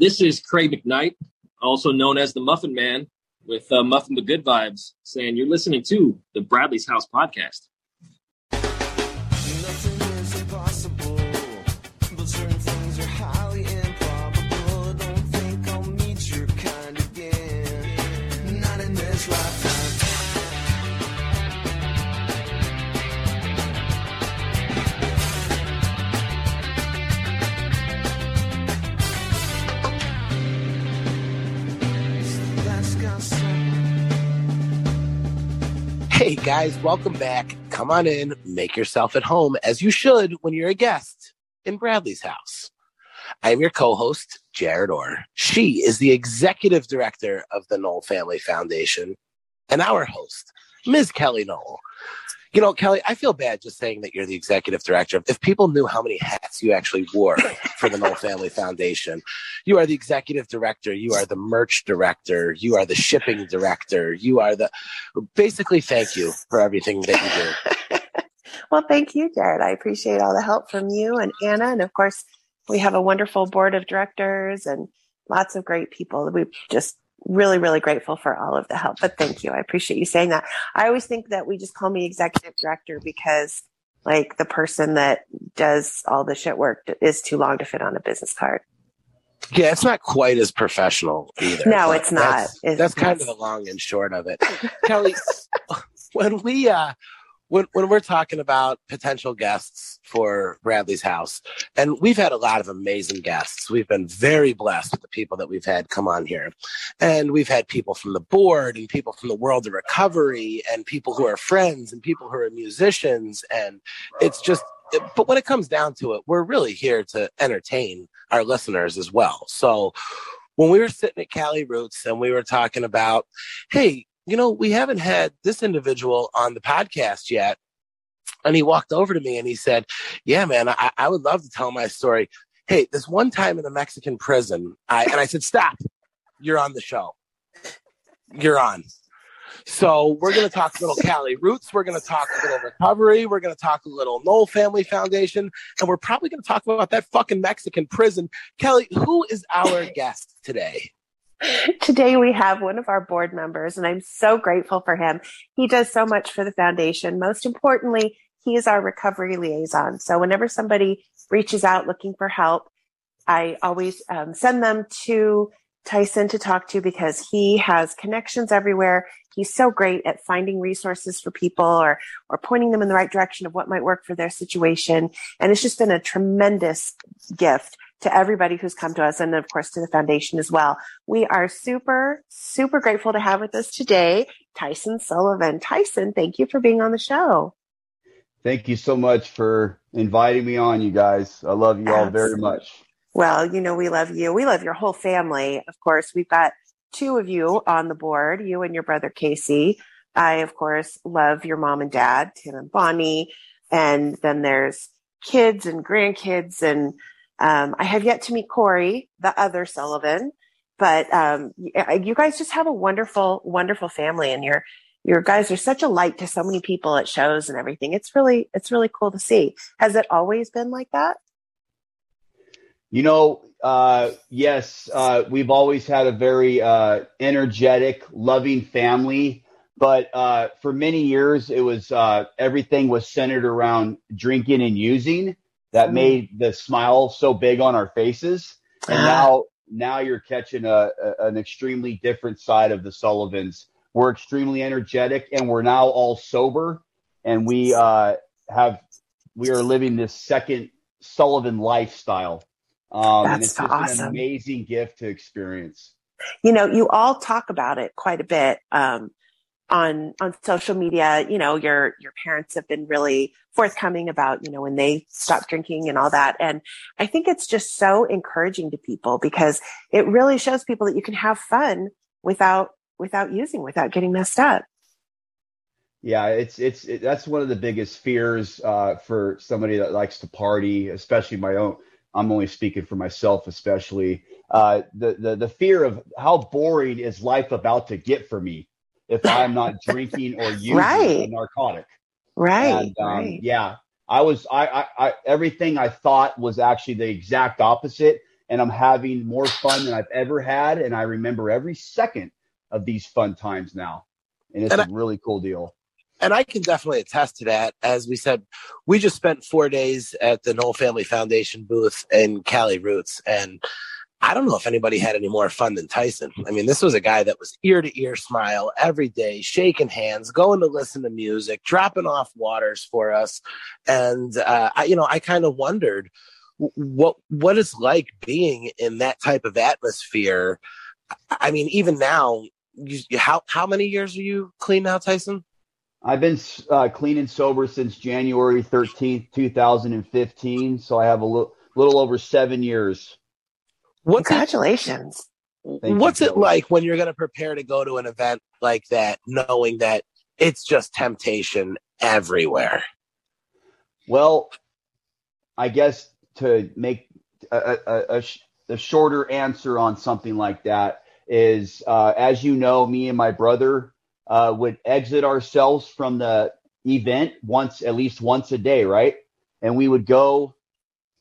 This is Craig McKnight, also known as the Muffin Man, with uh, Muffin the Good Vibes, saying you're listening to the Bradley's House podcast. Hey guys, welcome back. Come on in, make yourself at home as you should when you're a guest in Bradley's house. I am your co-host, Jared Orr. She is the executive director of the Nowell Family Foundation, and our host, Ms. Kelly Nowell. You know, Kelly, I feel bad just saying that you're the executive director. If people knew how many hats you actually wore for the Nowell Family Foundation, you are the executive director, you are the merch director, you are the shipping director, you are the basically thank you for everything that you do. well, thank you, Jared. I appreciate all the help from you and Anna. And of course, we have a wonderful board of directors and lots of great people. We just really, really grateful for all of the help. But thank you. I appreciate you saying that. I always think that we just call me executive director because like the person that does all the shit work is too long to fit on a business card. Yeah, it's not quite as professional either. No, it's not. That's, It's that's kind not. of the long and short of it. Kelly, when we uh when when we're talking about potential guests for Bradley's house, and we've had a lot of amazing guests. We've been very blessed with the people that we've had come on here. And we've had people from the board and people from the world of recovery and people who are friends and people who are musicians and it's just but when it comes down to it, we're really here to entertain our listeners as well. So when we were sitting at Cali Roots and we were talking about, hey, you know, we haven't had this individual on the podcast yet. And he walked over to me and he said, Yeah, man, I, I would love to tell my story. Hey, this one time in a Mexican prison, I, and I said, Stop, you're on the show. You're on. So we're going to talk a little Cali Roots. We're going to talk a little recovery. We're going to talk a little Nowell Family Foundation. And we're probably going to talk about that fucking Mexican prison. Kelly, who is our guest today? Today we have one of our board members, and I'm so grateful for him. He does so much for the foundation. Most importantly, he is our recovery liaison. So whenever somebody reaches out looking for help, I always um, send them to Tyson to talk to because he has connections everywhere. He's so great at finding resources for people or or pointing them in the right direction of what might work for their situation. And it's just been a tremendous gift to everybody who's come to us and of course to the foundation as well. We are super, super grateful to have with us today Tyson Sullivan. Tyson, thank you for being on the show. Thank you so much for inviting me on, you guys. I love you all very much. Well, you know, we love you. We love your whole family. Of course, we've got two of you on the board, you and your brother Casey. I, of course, love your mom and dad, Tim and Bonnie. And then there's kids and grandkids. And um, I have yet to meet Corey, the other Sullivan. But um, you guys just have a wonderful, wonderful family. And your your guys are such a light to so many people at shows and everything. It's really, it's really cool to see. Has it always been like that? You know, uh, yes, uh, we've always had a very uh, energetic, loving family. But uh, for many years, it was uh, everything was centered around drinking and using. That Mm. made the smile so big on our faces. And Ah. now, now you're catching a, a an extremely different side of the Sullivans. We're extremely energetic, and we're now all sober, and we uh, have we are living this second Sullivan lifestyle. Um, and That's it's just awesome. an amazing gift to experience. you know you all talk about it quite a bit um, on on social media you know your your parents have been really forthcoming about you know when they stopped drinking and all that and i think it's just so encouraging to people because it really shows people that you can have fun without without using without getting messed up Yeah, it's it's it, that's one of the biggest fears uh, for somebody that likes to party, especially my own. I'm only speaking for myself, especially uh, the the the fear of how boring is life about to get for me if I'm not drinking or using a Right. narcotic. right And, um, right Yeah, I was. I, I, I everything I thought was actually the exact opposite. and I'm having more fun than I've ever had. And I remember every second of these fun times now. And it's And a really cool deal. and I can definitely attest to that. As we said, we just spent four days at the Nowell Family Foundation booth in Cali Roots, and I don't know if anybody had any more fun than Tyson. I mean, this was a guy that was ear to ear smile every day, shaking hands, going to listen to music, dropping off waters for us, and uh, I, you know, I kind of wondered what what it's like being in that type of atmosphere. I- mean, even now, you, how how many years are you clean now, Tyson? I've been uh, clean and sober since January 13th, 2015. So I have a little, little over seven years. What's it, Congratulations. you, what's it like when you're going to prepare to go to an event like that, knowing that it's just temptation everywhere? Well, I guess to make a, a, a, sh- a shorter answer on something like that is, uh, as you know, me and my brother uh, would exit ourselves from the event once, at least once a day, right? And we would go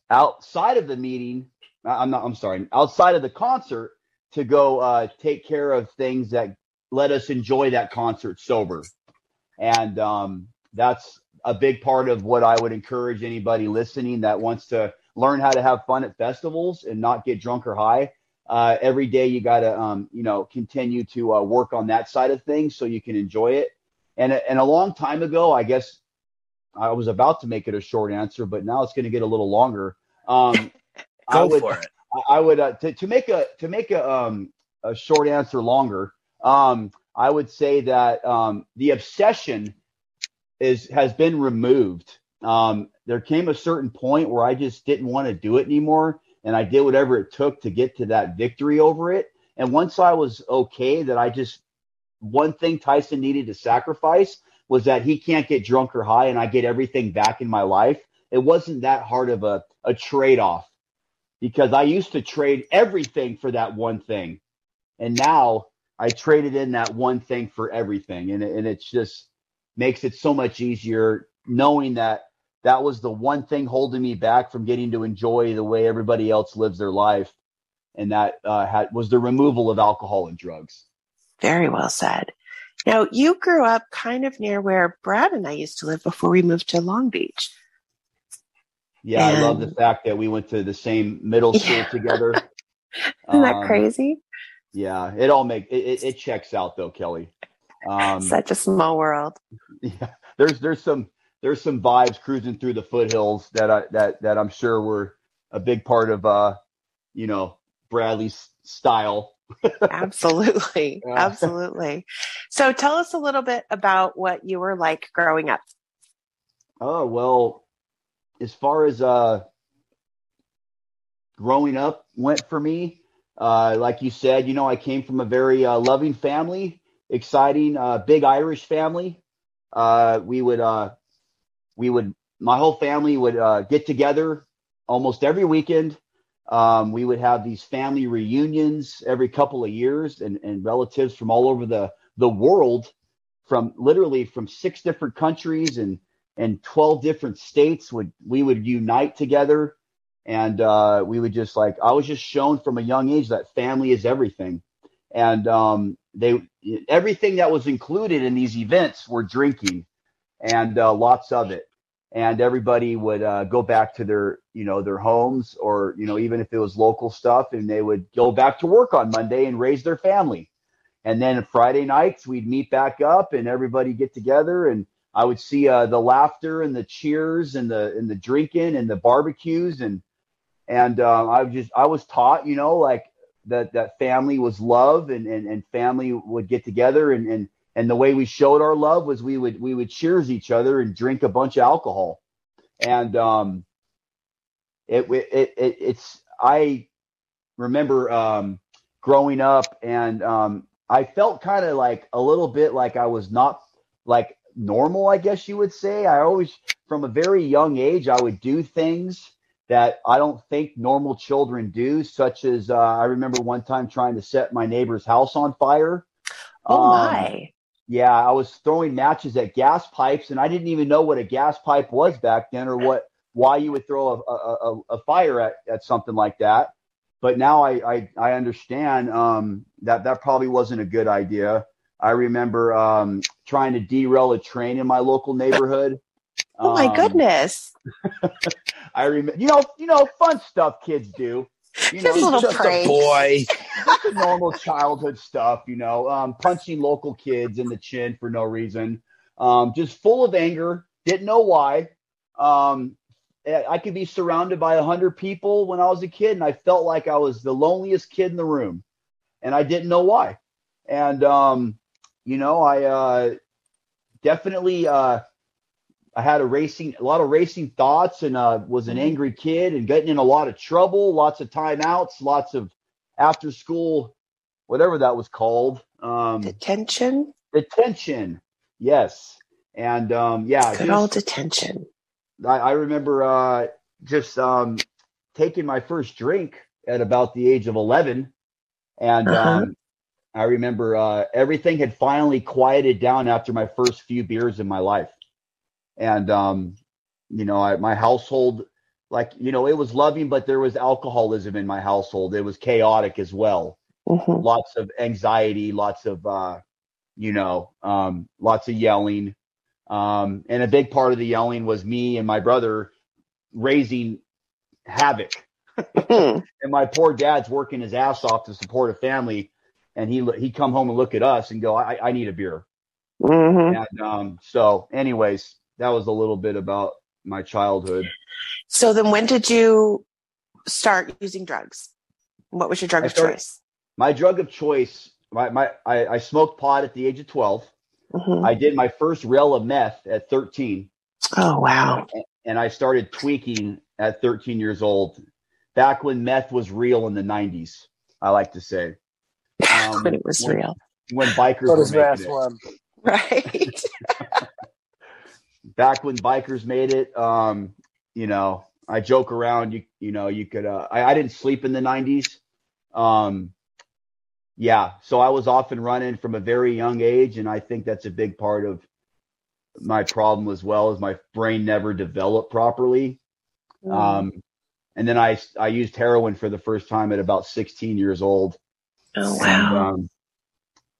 outside of the meeting. I'm not. I'm sorry. Outside of the concert to go uh, take care of things that let us enjoy that concert sober, and um, that's a big part of what I would encourage anybody listening that wants to learn how to have fun at festivals and not get drunk or high. Uh, every day you got to, um, you know, continue to uh, work on that side of things so you can enjoy it. And and a long time ago, I guess I was about to make it a short answer, but now it's going to get a little longer. Um, I would, for it. I would uh, to, to make a to make a um a short answer longer. Um, I would say that um, the obsession is has been removed. Um, there came a certain point where I just didn't want to do it anymore, and I did whatever it took to get to that victory over it. And once I was okay, that I just one thing Tyson needed to sacrifice was that he can't get drunk or high, and I get everything back in my life. It wasn't that hard of a, a trade off because I used to trade everything for that one thing. And now I traded in that one thing for everything. And, it, and it's just makes it so much easier knowing that that was the one thing holding me back from getting to enjoy the way everybody else lives their life. And that uh, had, was the removal of alcohol and drugs. Very well said. Now, you grew up kind of near where Brad and I used to live before we moved to Long Beach. Yeah, I love the fact that we went to the same middle school Yeah. together. Isn't that Um, crazy? Yeah, it all make it, it, it checks out though, Kelly. Um, Such a small world. yeah, there's there's some there's some vibes cruising through the foothills that I that that I'm sure were a big part of uh you know Bradley's style. Absolutely. Yeah. Absolutely. So tell us a little bit about what you were like growing up. Oh well, as far as uh growing up went for me, uh like you said, you know, I came from a very uh, loving family, exciting, uh big Irish family. Uh we would uh we would my whole family would uh get together almost every weekend. Um we would have these family reunions every couple of years and and relatives from all over the the world from literally from six different countries and and 12 different states would we would unite together. And uh, we would just like i was just shown from a young age that family is everything. And um, they everything that was included in these events were drinking and uh, lots of it. And everybody would uh, go back to their you know their homes or you know even if it was local stuff and they would go back to work on monday and raise their family. And then friday nights we'd meet back up and everybody get together and I would see uh, the laughter and the cheers and the and the drinking and the barbecues and and uh, I just I was taught you know like that that family was love and and, and family would get together and, and and the way we showed our love was we would we would cheers each other and drink a bunch of alcohol. And um it it, it it's I remember um growing up and um I felt kind of like a little bit like I was not like normal, I guess you would say. I always, from a very young age, I would do things that I don't think normal children do, such as uh, I remember one time trying to set my neighbor's house on fire. Oh Um, my. yeah, I was throwing matches at gas pipes, and I didn't even know what a gas pipe was back then, or what why you would throw a, a, a, a fire at, at something like that. but now I, I, I understand um, that that probably wasn't a good idea. I remember um, trying to derail a train in my local neighborhood. Oh my Um, goodness. I remember, you know, you know, fun stuff kids do. You know, Just a little Just a boy. just the normal childhood stuff, you know, um, punching local kids in the chin for no reason, um, just full of anger, didn't know why. Um, I I could be surrounded by a hundred people when I was a kid, and I felt like I was the loneliest kid in the room, and I didn't know why. And um, you know, I uh, definitely uh, I had a racing, a lot of racing thoughts, and uh, was an angry kid, and getting in a lot of trouble, lots of timeouts, lots of after school, whatever that was called, um, Detention. detention. Yes, and um, yeah, Good just- old detention. I, I remember uh, just um, taking my first drink at about the age of 11. And Uh-huh. um, I remember uh, everything had finally quieted down after my first few beers in my life. And, um, you know, I, my household, like, you know, it was loving, but there was alcoholism in my household. It was chaotic as well. Mhm. Lots of anxiety, lots of, uh, you know, um, lots of yelling. Um, and a big part of the yelling was me and my brother raising havoc. Mhm. And my poor dad's working his ass off to support a family. And he, he'd come home and look at us and go, I, I need a beer. Mhm. And, um, so anyways, that was a little bit about my childhood. So then when did you start using drugs? What was your drug I of started- choice? My drug of choice, my, my, I, I smoked pot at the age of 12. Mhm. I did my first rail of meth at 13. Oh, wow. and I started tweaking at 13 years old. Back when meth was real in the 90s, I like to say. Um, when it was when- real. When bikers So were does Mass making it. One. Right. Back when bikers made it, um, you know, I joke around. You you know, you could. Uh, I, I didn't sleep in the 90s. Um, yeah, so I was off and running from a very young age, and I think that's a big part of my problem as well. Is my brain never developed properly. Um, and then I I used heroin for the first time at about 16 years old. Oh, And, wow. um,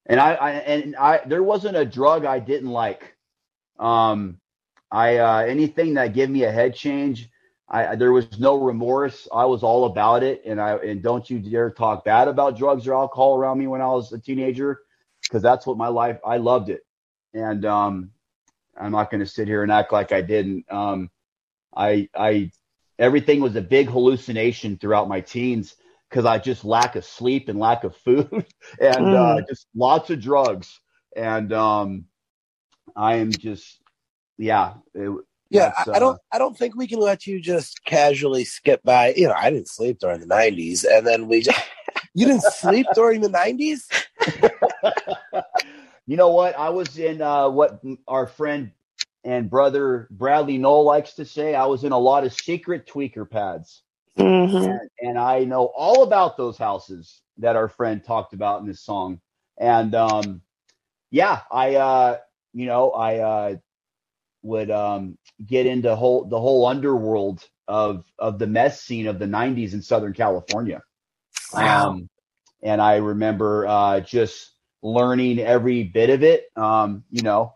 and I, I and I there wasn't a drug I didn't like. Um, I uh, anything that gave me a head change. I there was no remorse. I was all about it, and I and don't you dare talk bad about drugs or alcohol around me when I was a teenager, because that's what my life. I loved it, and um, I'm not going to sit here and act like I didn't. Um, I I everything was a big hallucination throughout my teens because I just lack of sleep and lack of food and uh, just lots of drugs. And um, I am just, yeah, it, Yeah, I, I uh, don't. I don't think we can let you just casually skip by. You know, I didn't sleep during the '90s, and then we just. you didn't sleep during the '90s. you know what? I was in uh, what our friend and brother Bradley Nowell likes to say. I was in a lot of secret tweaker pads. Mhm. and, and I know all about those houses that our friend talked about in this song. And um, yeah, I uh, you know I uh, would um, get into whole the whole underworld of of the meth scene of the '90s in Southern California. Wow. Um, and I remember uh, just learning every bit of it. Um, you know,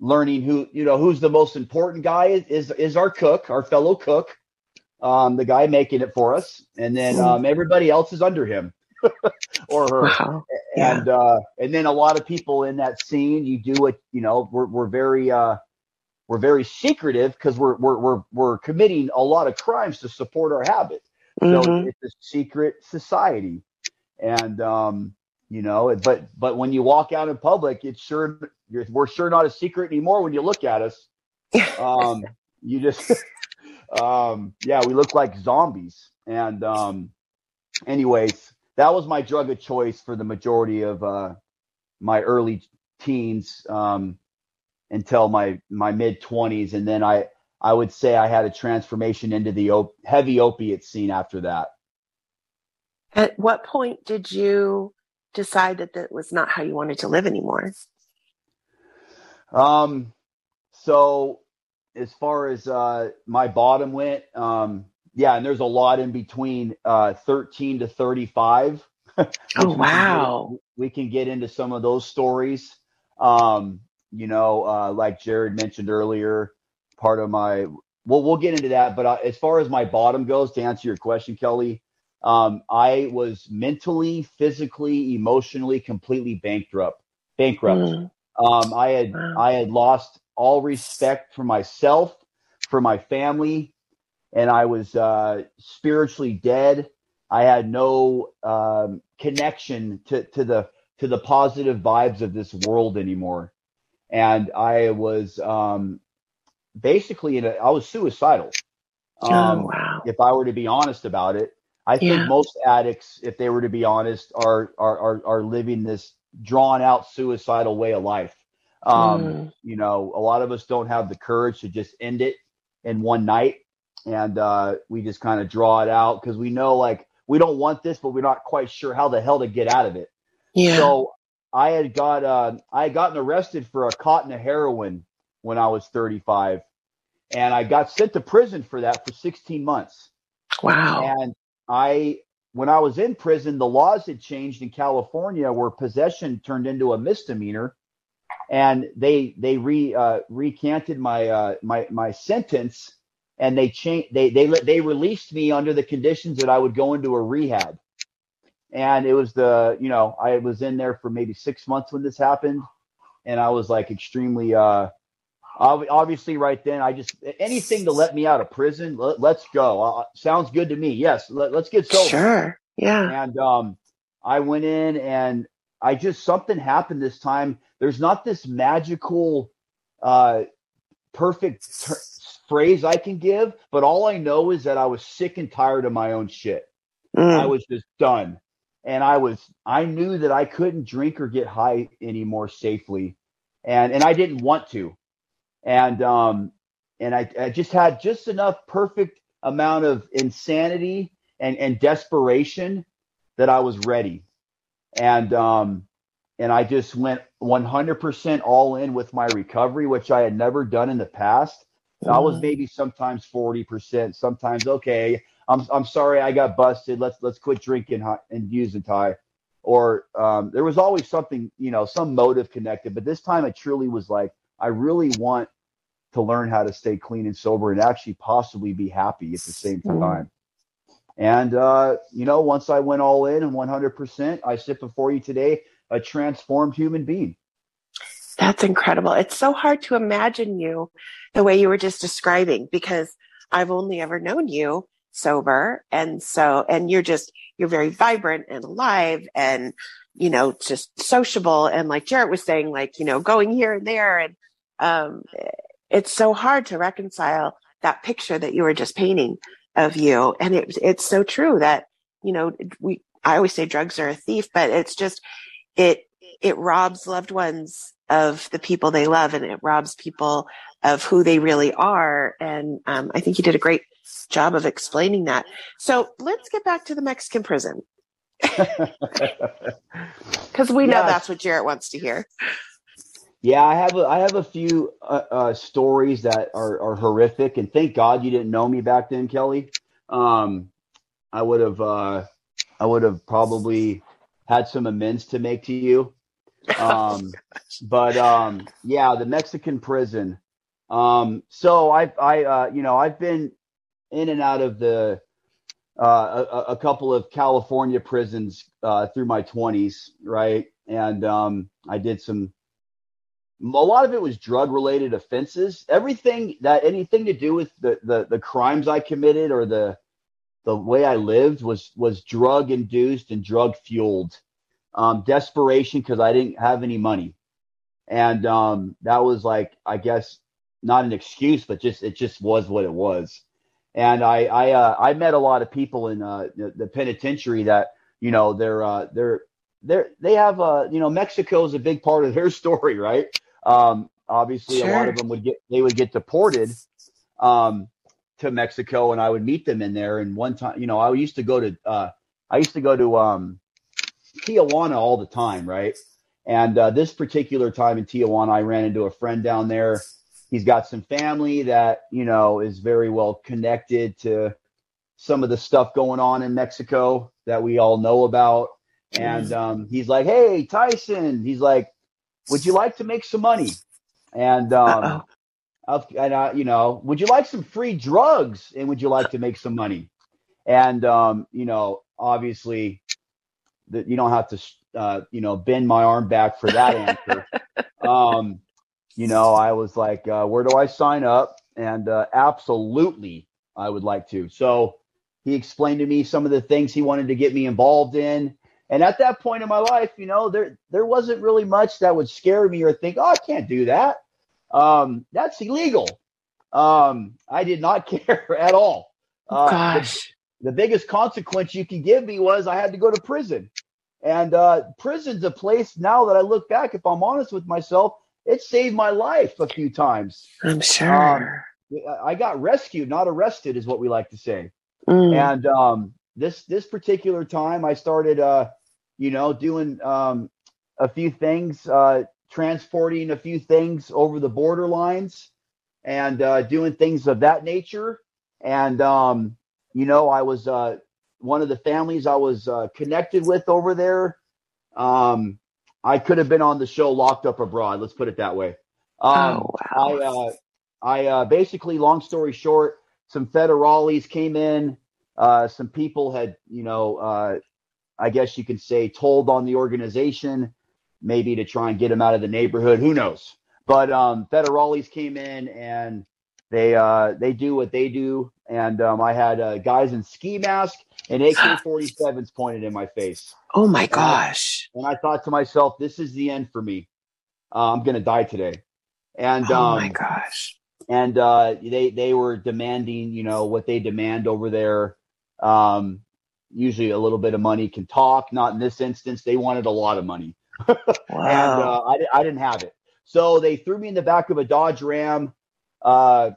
learning who you know who's the most important guy is is, is our cook, our fellow cook um, the guy making it for us, and then um, everybody else is under him or her. Wow. Yeah. And uh, and then a lot of people in that scene, you do what you know. We're we're very uh, we're very secretive because we're we're we're we're committing a lot of crimes to support our habit. So Mhm. it's a secret society, and um, you know, but but when you walk out in public, it's sure you're, we're sure not a secret anymore when you look at us. Um, you just, um, yeah, we look like zombies. And um, anyways, that was my drug of choice for the majority of uh, my early teens um, until my my mid twenties, and then I I would say I had a transformation into the op- heavy opiate scene after that. At what point did you decide that that was not how you wanted to live anymore? Um, so as far as uh, my bottom went, um, yeah, and there's a lot in between uh, 13 to 35. Oh, wow. we can get into some of those stories. Um, you know, uh, like Jared mentioned earlier, part of my well, we'll get into that. But uh, as far as my bottom goes, to answer your question, Kelly, um, I was mentally, physically, emotionally, completely bankrupt. Bankrupt. Mm, Um, I had I had lost all respect for myself, for my family, and I was uh, spiritually dead. I had no um, connection to, to the to the positive vibes of this world anymore, and I was um, basically in a, I was suicidal. oh, Um, wow. if I were to be honest about it. I think Yeah. most addicts, if they were to be honest, are are are, are living this drawn out suicidal way of life. Um, Mm. You know, a lot of us don't have the courage to just end it in one night, and uh, we just kind of draw it out because we know like we don't want this, but we're not quite sure how the hell to get out of it. Yeah. So I had got uh, I had gotten arrested for a cotton of heroin when I was 35, and I got sent to prison for that for 16 months. wow. And I, when I was in prison, the laws had changed in California where possession turned into a misdemeanor, and they they re uh, recanted my uh, my my sentence, and they changed they they they released me under the conditions that I would go into a rehab, and it was the you know I was in there for maybe six months when this happened, and I was like extremely uh obviously right then i just anything to let me out of prison let, let's go uh, sounds good to me yes let, let's get sober Sure. Yeah. and um i went in and i just something happened this time there's not this magical uh perfect ter- phrase i can give but all i know is that i was sick and tired of my own shit Mm. I was just done. And I was I knew that I couldn't drink or get high anymore safely. And and I didn't want to. And um and I, I just had just enough perfect amount of insanity and, and desperation that I was ready. And um and I just went 100% all in with my recovery, which I had never done in the past. I was Mm. maybe sometimes 40%, sometimes okay, I'm I'm sorry I got busted. Let's let's quit drinking and using Ty. Or um, there was always something, you know, some motive connected. But this time it truly was like I really want to learn how to stay clean and sober and actually possibly be happy at the same Mm. time. And uh, you know, once I went all in and 100%, I sit before you today a transformed human being. That's incredible. It's so hard to imagine you the way you were just describing because I've only ever known you sober. And so, and you're just, you're very vibrant and alive and, you know, just sociable. And like Jared was saying, like, you know, going here and there. And, um, it's so hard to reconcile that picture that you were just painting of you. And it, it's so true that, you know, we, I always say drugs are a thief, but it's just, it, it robs loved ones of the people they love and it robs people of who they really are. And um, I think you did a great job of explaining that. So let's get back to the Mexican prison because we know Yeah. that's what Jared wants to hear. Yeah, I have a I have a few uh, uh, stories that are, are horrific, and thank God you didn't know me back then, Kelly. Um, I would have uh, I would have probably had some amends to make to you. Um, but um, yeah, the Mexican prison. Um, so I I uh, you know I've been in and out of the uh, a, a couple of California prisons uh, through my twenties, right? And um, I did some a lot of it was drug related offenses. Everything that anything to do with the, the the crimes i committed or the the way i lived was was drug induced and drug fueled um desperation because i didn't have any money. And um that was like i guess not an excuse but just it just was what it was. And i i uh, i met a lot of people in uh the, penitentiary that you know they're uh they're they're they have uh you know mexico is a big part of their story right um, obviously, a lot of them would get they would get deported um, to Mexico, and I would meet them in there. And one time, you know, I used to go to uh, I used to go to um, Tijuana all the time, right? And uh, this particular time in Tijuana, I ran into a friend down there. He's got some family that you know is very well connected to some of the stuff going on in Mexico that we all know about. And um, he's like, "Hey, Tyson," he's like, "Would you like to make some money?" And um, and uh, you know, would you like some free drugs? And would you like to make some money? And um, you know, obviously, that you don't have to, uh, you know, bend my arm back for that answer. um, you know, I was like, uh, where do I sign up? And uh, absolutely, I would like to. So he explained to me some of the things he wanted to get me involved in. And at that point in my life, you know, there there wasn't really much that would scare me or think, oh, I can't do that. Um, that's illegal. Um, I did not care at all. Uh, the- Gosh. the biggest consequence you could give me was I had to go to prison. And uh, prison's a place now that I look back, if I'm honest with myself, it saved my life a few times. I'm sure. I got rescued, not arrested, is what we like to say. Mm. And um, this this particular time, I started, uh, you know, doing um, a few things, uh, transporting a few things over the border lines, and uh, doing things of that nature. And um, you know, I was uh, one of the families I was uh, connected with over there. Um, I could have been on the show Locked Up Abroad. Let's put it that way. Um, oh I wow. uh, I uh, basically, long story short, some federales came in. Uh, some people had, you know, uh, I guess you could say, told on the organization, maybe to try and get him out of the neighborhood. Who knows? But um, federales came in and they uh, they do what they do. And um, I had uh, guys in ski mask and AK-47s pointed in my face. oh my gosh. And I thought to myself, this is the end for me. Uh, I'm gonna die today. And Oh um, my gosh. and uh, they they were demanding, you know, what they demand over there. Um, usually, a little bit of money can talk. Not in this instance. They wanted a lot of money, and uh, I I didn't have it. So they threw me in the back of a Dodge Ram, uh,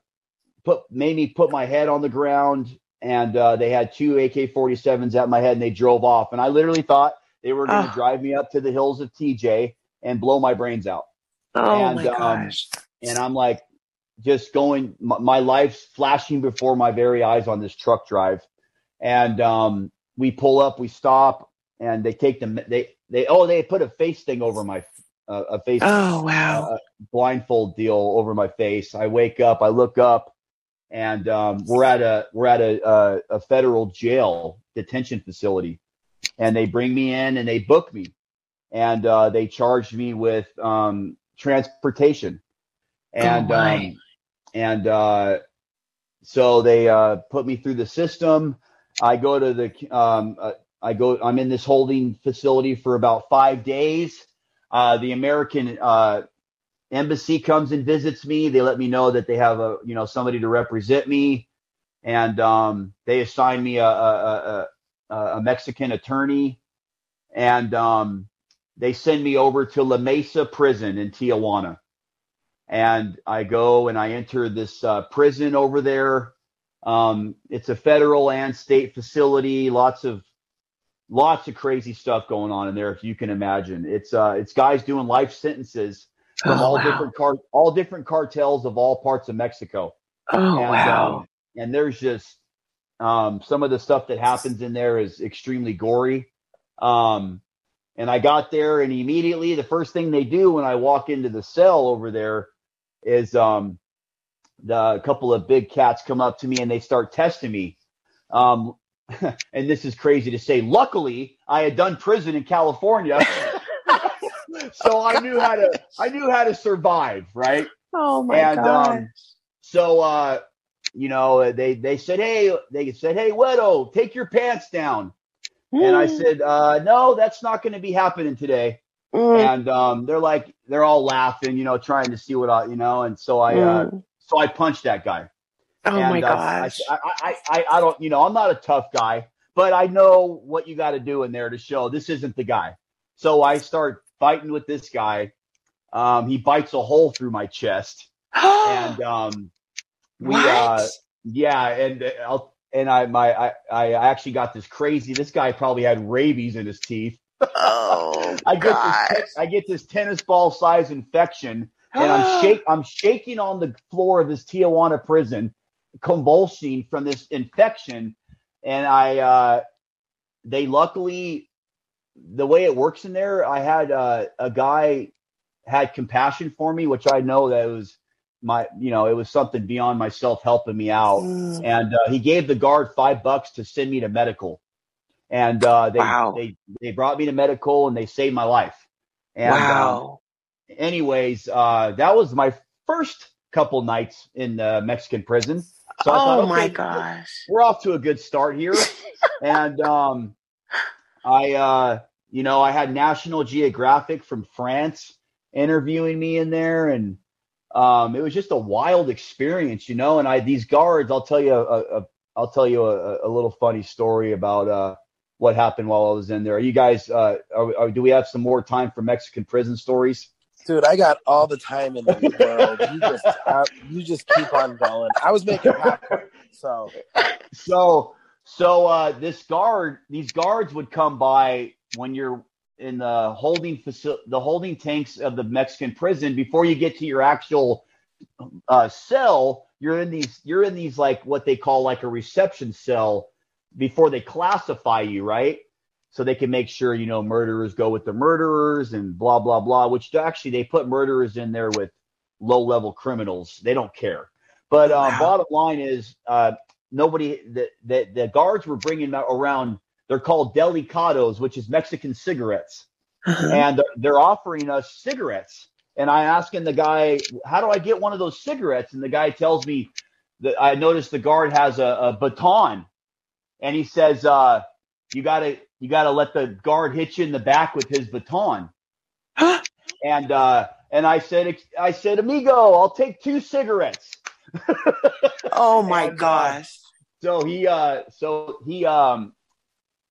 put made me put my head on the ground, and uh, they had two AK-47s at my head, and they drove off. And I literally thought they were going to Oh. drive me up to the hills of TJ and blow my brains out oh and, my um, gosh. and I'm like just going my, my life's flashing before my very eyes on this truck drive and um we pull up we stop and they take them they they oh they put a face thing over my uh, a face Oh wow. uh, blindfold deal over my face. I wake up I look up and um we're at a we're at a a, a federal jail detention facility. And they bring me in and they book me. And uh they charge me with um transportation. And Oh, um and uh so they uh put me through the system i go to the um uh, i go i'm in this holding facility for about five days uh the american uh embassy comes and visits me they let me know that they have a you know somebody to represent me and um they assign me a a, a, a, mexican attorney and um they send me over to La Mesa prison in Tijuana. And I go and I enter this uh, prison over there. Um, it's a federal and state facility. Lots of lots of crazy stuff going on in there, if you can imagine. It's uh, it's guys doing life sentences from Oh, all wow. different car all different cartels of all parts of Mexico Oh and, wow. um, and there's just um, some of the stuff that happens in there is extremely gory. Um, and I got there, and immediately the first thing they do when I walk into the cell over there is um, the a couple of big cats come up to me and they start testing me. Um, and this is crazy to say. Luckily, I had done prison in California, so I knew how to I knew how to survive, right? oh my God. and gosh. um, so uh, you know, they they said, hey, they said, hey, Wedo, take your pants down, and I said, uh, no, that's not going to be happening today. Mm, And um, they're like, they're all laughing, you know, trying to see what I, you know, and so I, uh, mm. So I punched that guy. oh and, my uh, gosh. I, I, I, I, I don't, you know, I'm not a tough guy, but I know what you got to do in there to show this isn't the guy. So I start fighting with this guy. Um, he bites a hole through my chest, and um, we, what? uh, yeah, and uh, I'll, and I, my, I, I actually got this crazy. This guy probably had rabies in his teeth. oh I get gosh. this, I get this tennis ball size infection, and I'm shake, I'm shaking on the floor of this Tijuana prison, convulsing from this infection. and I uh, they luckily the way it works in there, I had uh, a guy had compassion for me, which I know that it was my you know it was something beyond myself helping me out, Mm. and uh, he gave the guard five bucks to send me to medical, and uh, they Wow. they they brought me to medical and they saved my life. And um, wow. Anyways, uh, that was my first couple nights in uh, Mexican prison. So I thought, oh my gosh. we're off to a good start here. and um, I, uh, you know, I had National Geographic from France interviewing me in there, and um, it was just a wild experience, you know. And I these guards, I'll tell you a, a I'll tell you a, a little funny story about uh, what happened while I was in there. Are you guys? Uh, are, are, do we have some more time for Mexican prison stories? Dude, I got all the time in the world. You just, you just keep on going. I was making popcorn, so so so uh this guard these guards would come by when you're in the holding facility the holding tanks of the mexican prison before you get to your actual uh cell you're in these you're in these like what they call like a reception cell before they classify you right so they can make sure you know murderers go with the murderers and blah blah blah which actually they put murderers in there with low level criminals. They don't care. But um, Wow. bottom line is uh, nobody the, the the guards were bringing around they're called delicados which is mexican cigarettes. Uh-huh. and they're, they're offering us cigarettes. And i asking the guy how do i get one of those cigarettes? And the guy tells me that i noticed the guard has a, a baton. And he says uh, you gotta you gotta let the guard hit you in the back with his baton. And uh, and i said i said amigo i'll take two cigarettes. Oh my And, uh, gosh. so he uh so he um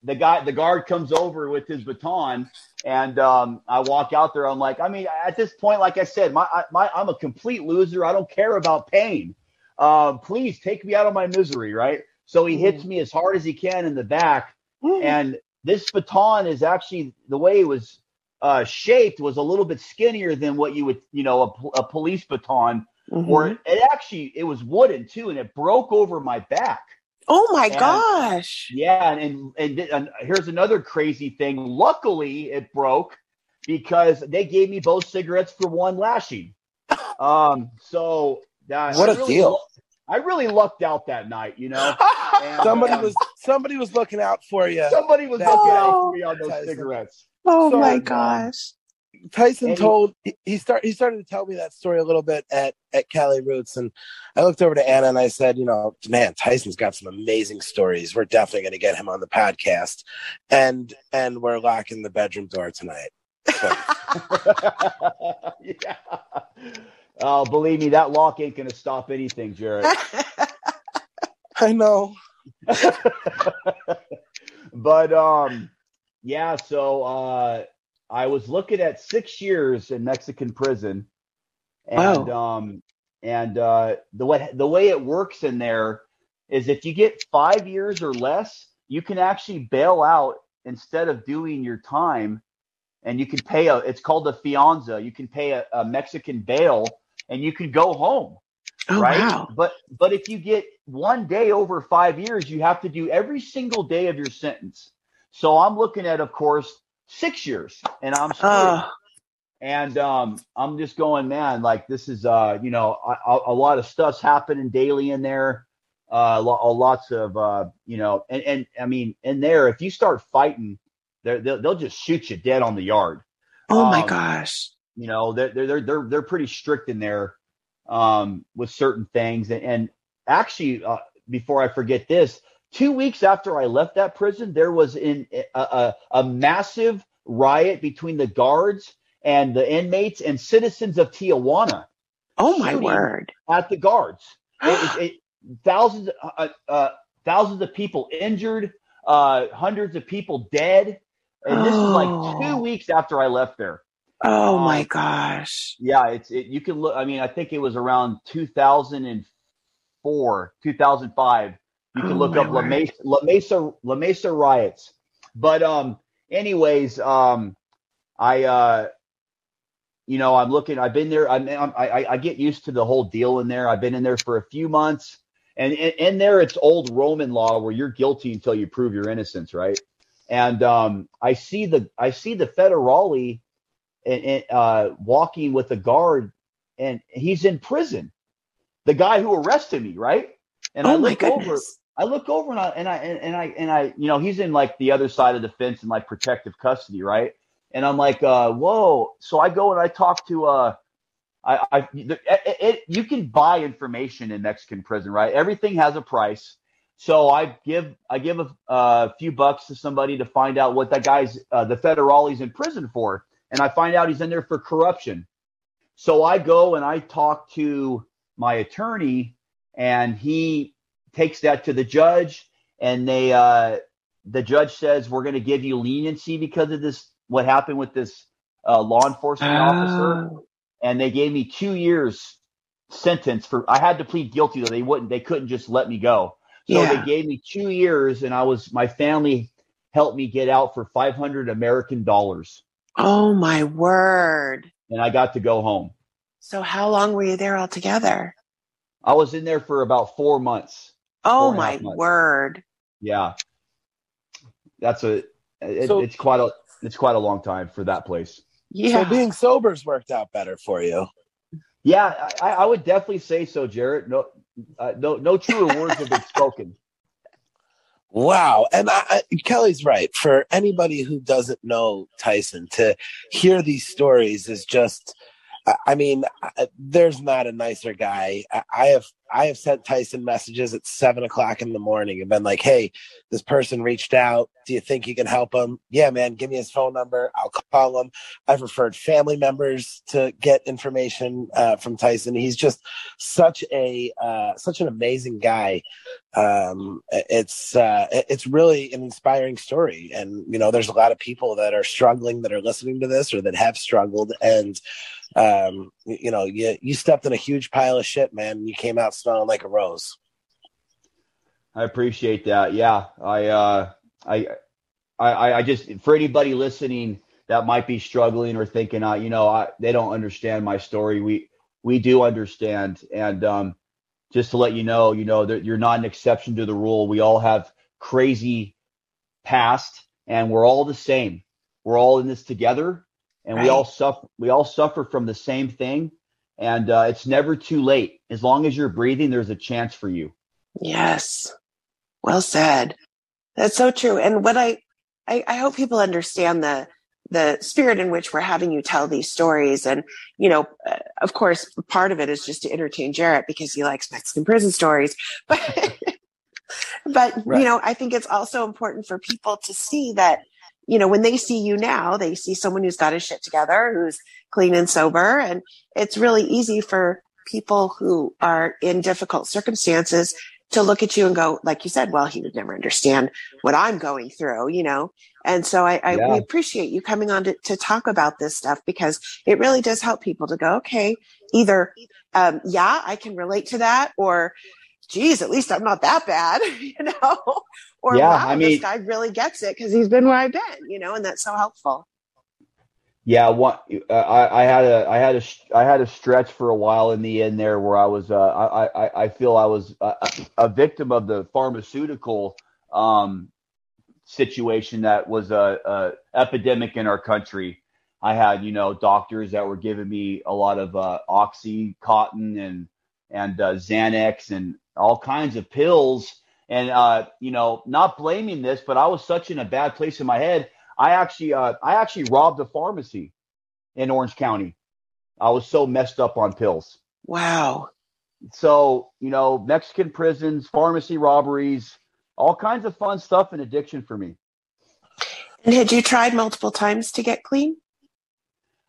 the guy the guard comes over with his baton and um I walk out there. I'm like I mean at this point like I said my I- my I'm a complete loser. I don't care about pain. Um please take me out of my misery right? So he hits me as hard as he can in the back and this baton is actually the way it was uh shaped was a little bit skinnier than what you would you know a, a police baton Mhm. or it, it actually it was wooden too and it broke over my back oh my and- gosh. yeah, and, and and and here's another crazy thing. Luckily, it broke because they gave me both cigarettes for one lashing. Um, so that What I a really deal. lu- I really lucked out that night, you know. And, somebody um, was somebody was looking out for you. somebody was That- looking out for me on those Tyson. cigarettes. oh So, my gosh. Tyson And told he, he start he started to tell me that story a little bit at at Cali Roots, and I looked over to Anna and I said, you know, man, Tyson's got some amazing stories. We're definitely going to get him on the podcast, and and we're locking the bedroom door tonight. So, yeah. Oh, believe me, that lock ain't gonna stop anything, Jared. I know. but um yeah so uh i was looking at six years in mexican prison. And um and uh the way the way it works in there is if you get five years or less you can actually bail out instead of doing your time and you can pay a it's called a fianza. You can pay a, a mexican bail and you can go home oh right? wow. But but if you get one day over five years, you have to do every single day of your sentence. So I'm looking at, of course, six years, and I'm. Oh, and um, I'm just going, man, like this is, uh, you know, a, a- lot of stuff's happening daily in there. Uh, lo- lots of, uh, you know, and, and I mean, in there, if you start fighting, they're, they'll, they'll just shoot you dead on the yard oh my um, gosh. you know they're they're they're they're pretty strict in there um with certain things and, and actually uh, before i forget this two weeks after i left that prison there was in a, a, a massive riot between the guards and the inmates and citizens of tijuana Oh my word. at the guards it, it, it, thousands uh, uh, thousands of people injured uh hundreds of people dead and this is like Oh. two weeks after i left there Oh my Um, gosh. yeah, it's it, you can look. I mean, I think it was around 2004, 2005. You can Oh, look up La. Mesa, La Mesa, La Mesa riots. But um, anyways, um, I uh, you know, I'm looking. I've been there. I'm, I'm I I get used to the whole deal in there. I've been in there for a few months, And in, in there, it's old Roman law where you're guilty until you prove your innocence, right? And um, I see the I see the federale and, uh, walking with a guard, and he's in prison. The guy who arrested me, right? And I oh my look over, goodness. I look over and I and I and, I and I, you know, he's in like the other side of the fence in like protective custody, right? And I'm like, uh, whoa. So I go and I talk to, uh, I, I, it, it, you can buy information in Mexican prison, right? Everything has a price. So I give, I give a, a few bucks to somebody to find out what that guy's, uh, the federale's in prison for. And I find out he's in there for corruption. So I go and I talk to my attorney and he takes that to the judge and they, uh, the judge says, we're going to give you leniency because of this what happened with this uh, law enforcement officer, Oh, and they gave me two years sentence for. I had to plead guilty though; they wouldn't, they couldn't just let me go. So Yeah. they gave me two years, and I was my family helped me get out for five hundred American dollars, oh my word. and I got to go home. So how long were you there altogether? I was in there for about four months. Oh Four my months. word. Yeah, that's a. It, So- it's quite a. It's quite a long time for that place. Yeah. So being sober's worked out better for you. Yeah, I, I would definitely say so, Jared. No, uh, no, no truer words have been spoken. Wow. And I, I, Kelly's right. For anybody who doesn't know Tyson, to hear these stories is just, I- mean, there's not a nicer guy. I, I have, I have sent Tyson messages at seven o'clock in the morning and been like, Hey, this person reached out. Do you think you can help him? Yeah, man, give me his phone number. I'll call him. I've referred family members to get information uh, from Tyson. He's just such a, uh, such an amazing guy um it's uh it's really an inspiring story and you know there's a lot of people that are struggling that are listening to this or that have struggled and um you know you you stepped in a huge pile of shit man you came out smelling like a rose I appreciate that. Yeah, I, uh, I, I, I just for anybody listening that might be struggling or thinking, uh, you know, I, they don't understand my story. We, we do understand, and um, just to let you know, you know, that you're not an exception to the rule. We all have crazy past, and we're all the same. We're all in this together, and we all suffer. We all suffer from the same thing, and uh, it's never too late. As long as you're breathing, there's a chance for you. Yes. Well said. That's so true. And what I, I, I hope people understand the, the spirit in which we're having you tell these stories. And, you know, uh, of course, part of it is just to entertain Jared because he likes Mexican prison stories. But, but, Right. you know, I think it's also important for people to see that, you know, when they see you now, they see someone who's got his shit together, who's clean and sober. And it's really easy for people who are in difficult circumstances to look at you and go, like you said, well, he would never understand what I'm going through, you know? And so I, I Yeah. appreciate you coming on to, to talk about this stuff because it really does help people to go, okay, either, um, yeah, I can relate to that or, geez, at least I'm not that bad, you know? Or Yeah, wow, I this mean- guy really gets it because he's been where I've been, you know, and that's so helpful. Yeah, one, uh, I, I had a, I had a, I had a stretch for a while in the end there where I was, uh, I, I, I feel I was a, a victim of the pharmaceutical um, situation that was a, a epidemic in our country. I had, you know, doctors that were giving me a lot of uh, oxycontin and and uh, Xanax and all kinds of pills, and uh, you know, not blaming this, but I was such in a bad place in my head. I actually, uh, I actually robbed a pharmacy in Orange County. I was so messed up on pills. Wow. So, you know, Mexican prisons, pharmacy robberies, all kinds of fun stuff and addiction for me. And had you tried multiple times to get clean?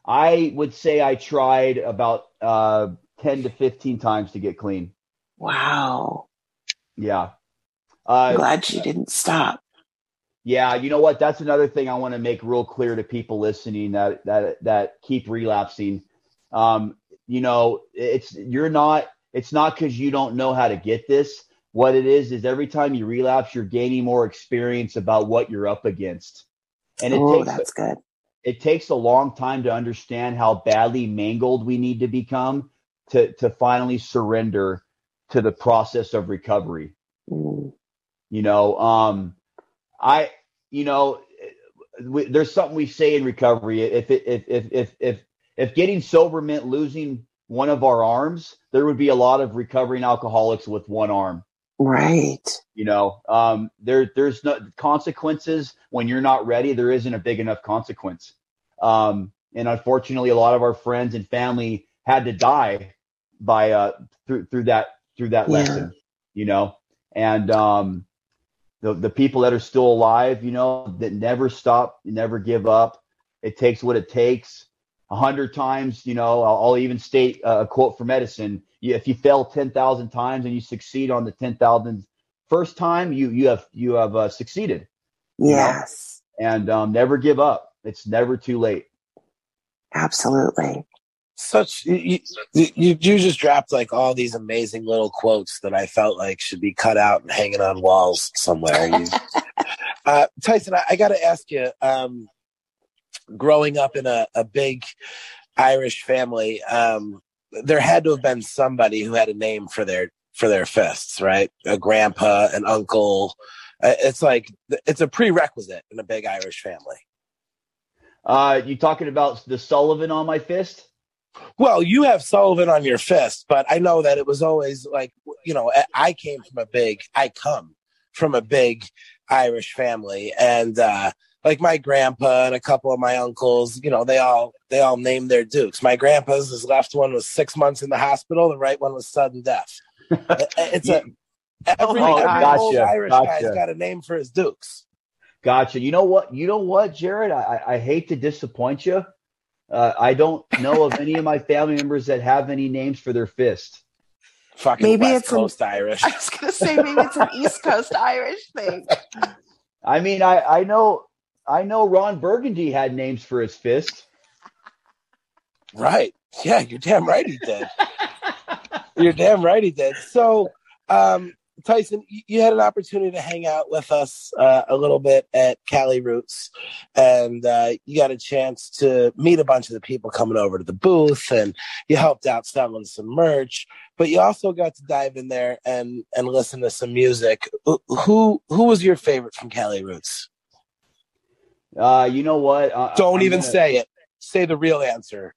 I would say I tried about uh, 10 to 15 times to get clean. Wow. Yeah. I'm Uh, glad you didn't stop. yeah, you know what? That's another thing I want to make real clear to people listening that that that keep relapsing. Um, you know, it's you're not it's not because you don't know how to get this. What it is is every time you relapse, you're gaining more experience about what you're up against. And it Oh, takes that's good. it takes a long time to understand how badly mangled we need to become to to finally surrender to the process of recovery. Mm. You know, um, I, you know, we, there's something we say in recovery. If it, if, if, if, if, if getting sober meant losing one of our arms, there would be a lot of recovering alcoholics with one arm. Right. You know, um, there, there's no consequences when you're not ready. There isn't a big enough consequence. Um, and unfortunately, a lot of our friends and family had to die by, uh, through, through that, through that Yeah. lesson, you know, and, um, the, the people that are still alive, you know, that never stop, never give up. It takes what it takes a hundred times, you know, I'll, I'll even state a quote from Edison. If you fail 10,000 times and you succeed on the 10,000th first time, you, you have, you have uh, succeeded Yes. and um, never give up. It's never too late. Absolutely. Such you, you you you just dropped like all these amazing little quotes that I felt like should be cut out and hanging on walls somewhere. You, uh, Tyson, I, I got to ask you. Um, growing up in a, a big Irish family, um, there had to have been somebody who had a name for their for their fists, right? A grandpa, an uncle. Uh, It's like it's a prerequisite in a big Irish family. Uh, you talking about the Sullivan on my fist? Well, you have Sullivan on your fist, but I know that it was always like, you know, I- came from a big, I come from a big Irish family. And, uh, like my grandpa and a couple of my uncles, you know, they all, they all named their dukes. My grandpa's, his left one was six months in the hospital. The right one was sudden death. It's a, every, Oh, every old gotcha, Irish guy's gotcha. got a name for his dukes. Gotcha. You know what? You know what, Jared? I I hate to disappoint you. Uh, I don't know of any of my family members that have any names for their fist. Fucking Maybe West it's an- Coast Irish. I was going to say maybe it's an East Coast Irish thing. I mean, I, I know I know Ron Burgundy had names for his fist. Right. Yeah, you're damn right he did. you're damn right he did. So, um, Tyson, you, had an opportunity to hang out with us uh, a little bit at Cali Roots, and uh, you got a chance to meet a bunch of the people coming over to the booth, and you helped out selling some merch. But you also got to dive in there and and listen to some music. Who who, was your favorite from Cali Roots? Uh, you know what? Uh, Don't I'm even gonna- say it. Say the real answer.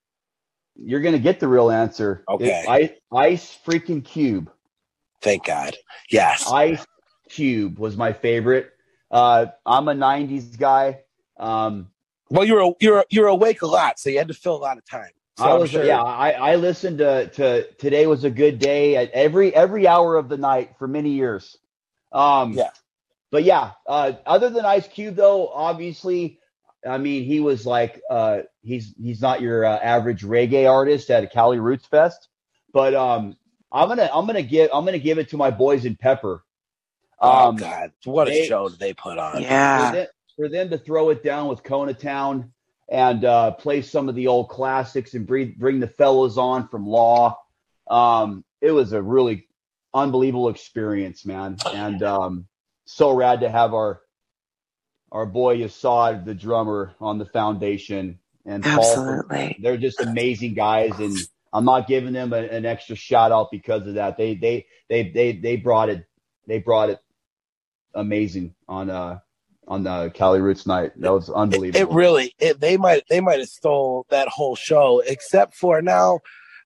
You're gonna get the real answer. Okay. It- I, Ice freaking Cube. Thank God. Yes. Ice Cube was my favorite. Uh, I'm a '90s guy. Um, Well, you're you're you're awake a lot, so you had to fill a lot of time. So I was sure- yeah. I, I listened to to today was a good day at every every hour of the night for many years. Um, Yeah. But yeah, uh, other than Ice Cube though, obviously, I mean he was like uh, he's he's not your uh, average reggae artist at a Cali Roots Fest, but um, I'm gonna I'm gonna give I'm gonna give it to my boys in Pepper. Oh Um, God, what a show did they put on? for, Yeah. them, for them to throw it down with Kona Town and uh, play some of the old classics and bring, bring the fellows on from Law. Um, it was a really unbelievable experience, man. And um, so rad to have our our boy Yesod, the drummer, on the foundation, and Paul. Absolutely. They're just amazing guys, and I'm not giving them a, an extra shout out because of that. They they they they they brought it they brought it amazing on uh on the Cali Roots night. That was It, unbelievable. it really, it, they might, they might have stole that whole show. Except for now,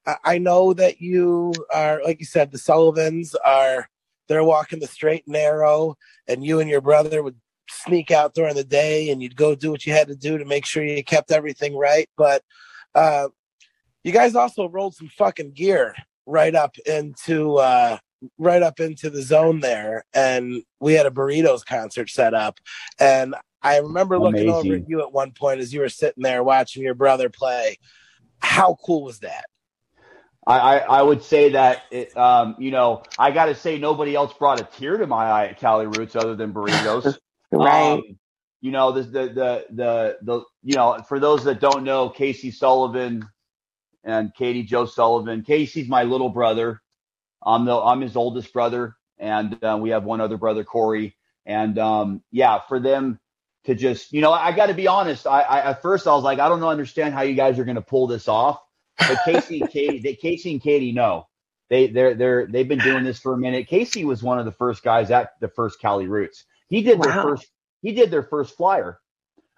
I, I know that you are, like you said, the Sullivans are. They're walking the straight and narrow, and you and your brother would sneak out during the day, and you'd go do what you had to do to make sure you kept everything right. But uh, you guys also rolled some fucking gear right up into uh, right up into the zone there, and we had a burritos concert set up, and I remember looking over at you at one point as you were sitting there watching your brother play. How cool was that? I, I I would say that it, um you know I got to say nobody else brought a tear to my eye at Cali Roots other than burritos. Right. Um, you know the, the the the the you know for those that don't know Casey Sullivan and Katie Joe Sullivan. Casey's my little brother. I'm the I'm his oldest brother, and uh, we have one other brother Corey. And um, yeah, for them to just you know I got to be honest. I, I at first I was like I don't know understand how you guys are going to pull this off. But Casey and Katie, they, Casey and Katie know. They they're they're they've been doing this for a minute. Casey was one of the first guys at the first Cali Roots. He did their first he did their first flyer.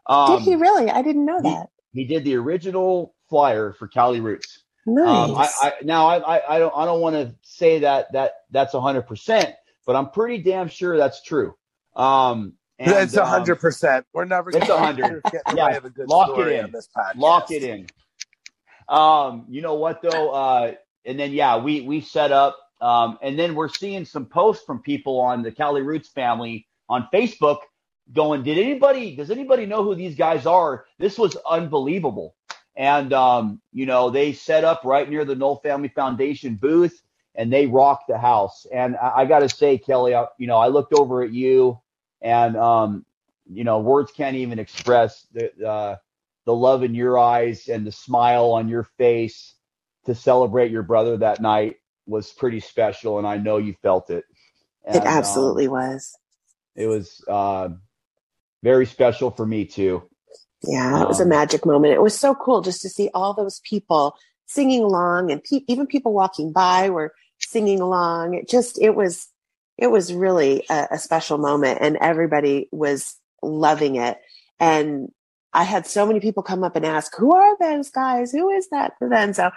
Um, Did he really? I didn't know he- that. he did the original flyer for Cali Roots. Nice. Um, I, I now I, I, I don't I don't want to say that that that's hundred percent, but I'm pretty damn sure that's true. Um, and, it's a um, hundred percent. We're never it's gonna 100. get Yeah, way a good lock it in. on this podcast. lock it in. Um, you know what though? Uh, and then yeah, we we set up, um, and then we're seeing some posts from people on the Cali Roots family on Facebook going, did anybody does anybody know who these guys are? This was unbelievable. And um, you know, they set up right near the Nowell Family Foundation booth and they rocked the house. And I, I gotta say, Kelly, I, you know, I looked over at you and um, you know, words can't even express the uh the love in your eyes and the smile on your face to celebrate your brother that night was pretty special and I know you felt it. it And, um, absolutely was. it was uh, very special for me too. Yeah, it was a Um, magic moment. It was so cool just to see all those people singing along and pe- even people walking by were singing along. It just, it was, it was really a, a special moment and everybody was loving it. And I had so many people come up and ask, who are those guys? Who is that? Then so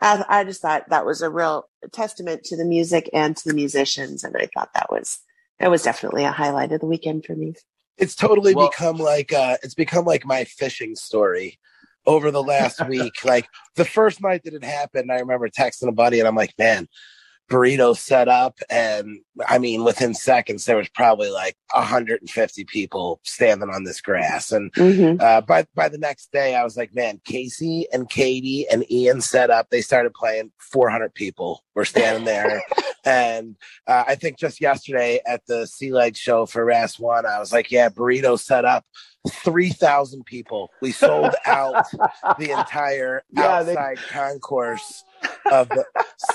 I, I just thought that was a real testament to the music and to the musicians. And I thought that was, that was definitely a highlight of the weekend for me. It's totally Well- become like uh it's become like my fishing story over the last week. Like the first night that it happened, I remember texting a buddy and I'm like, man, burrito set up and I mean within seconds there was probably like 150 people standing on this grass and Mm-hmm. uh, by by the next day, I was like, man, Casey and Katie and Ian set up. They started playing. 400 people were standing there, and uh, I think just yesterday at the Sea Leg show for Ras One, I was like, yeah, burrito set up. 3,000 people. We sold out the entire Yeah, they- outside concourse of the,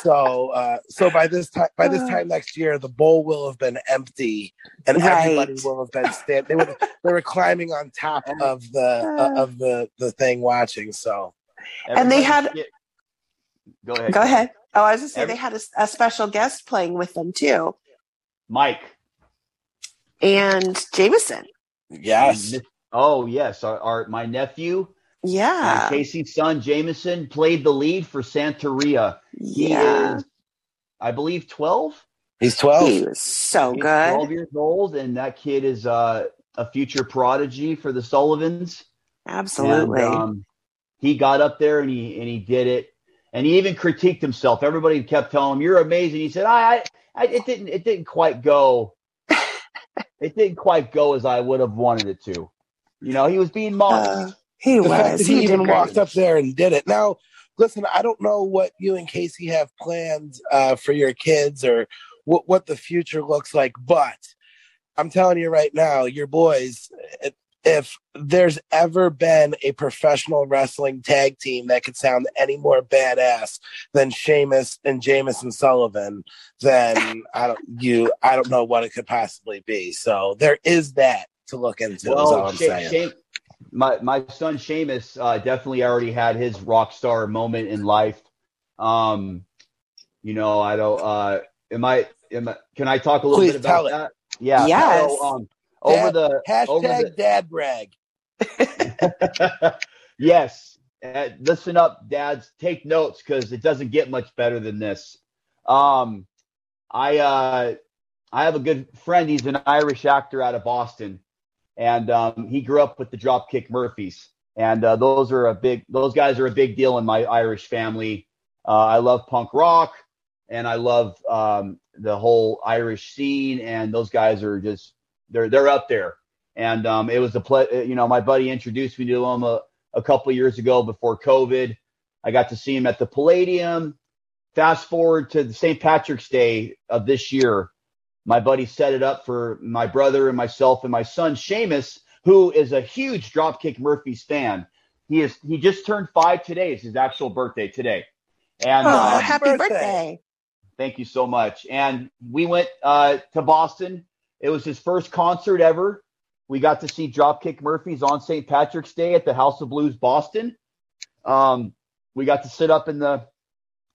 so uh so by this time by this time next year the bowl will have been empty and everybody will have been stand they would they were climbing on top of the uh, of the the thing watching so And they had- get- Go ahead. Go ahead. Oh, I was just say Every- they had a, a special guest playing with them too, Mike. and Jameson. yes Oh yes, our, our my nephew, Yeah, uh, Casey's son Jameson, played the lead for Santeria. He yeah, is, I believe, twelve. he's he 12 was so He's good. Twelve years old, and that kid is uh, a future prodigy for the Sullivans. Absolutely. And, um, he got up there and he and he did it, and he even critiqued himself. Everybody kept telling him, "You're amazing." He said, "I, I, I it didn't, it didn't quite go. it didn't quite go as I would have wanted it to." You know, he was being modest. Uh, he the fact that he, He even great. walked up there and did it now listen i don't know what you and casey have planned uh for your kids or what what the future looks like but i'm telling you right now your boys if- if there's ever been a professional wrestling tag team that could sound any more badass than Seamus and Jameson Sullivan, then I don't you I don't know what it could possibly be. So there is that to look into. is all I'm Sha- saying. Shame- my my son Seamus uh, definitely already had his rock star moment in life. Um, you know, I don't. Uh, am I? Am I? Can I talk a little Please bit about that? Yeah. Yes. So, um, over the over Hashtag the, dad brag. yes. Uh, listen up, dads. Take notes because it doesn't get much better than this. Um, I uh, I have a good friend. He's an Irish actor out of Boston, and um, he grew up with the Dropkick Murphys, and uh, those are a big. Those guys are a big deal in my Irish family. Uh, I love punk rock, and I love um, the whole Irish scene, and those guys are just they're they're up there. And um, it was a ple- you know my buddy introduced me to them a, a couple of years ago before COVID. I got to see him at the Palladium. Fast forward to the St. Patrick's Day of this year, my buddy set it up for my brother and myself and my son Seamus, who is a huge Dropkick Murphys fan. He is he just turned five today. It's his actual birthday today. And oh, uh, happy birthday. birthday. Thank you so much. And we went uh, to Boston. It was his first concert ever. We got to see Dropkick Murphys on St. Patrick's Day at the House of Blues Boston. Um, we got to sit up in the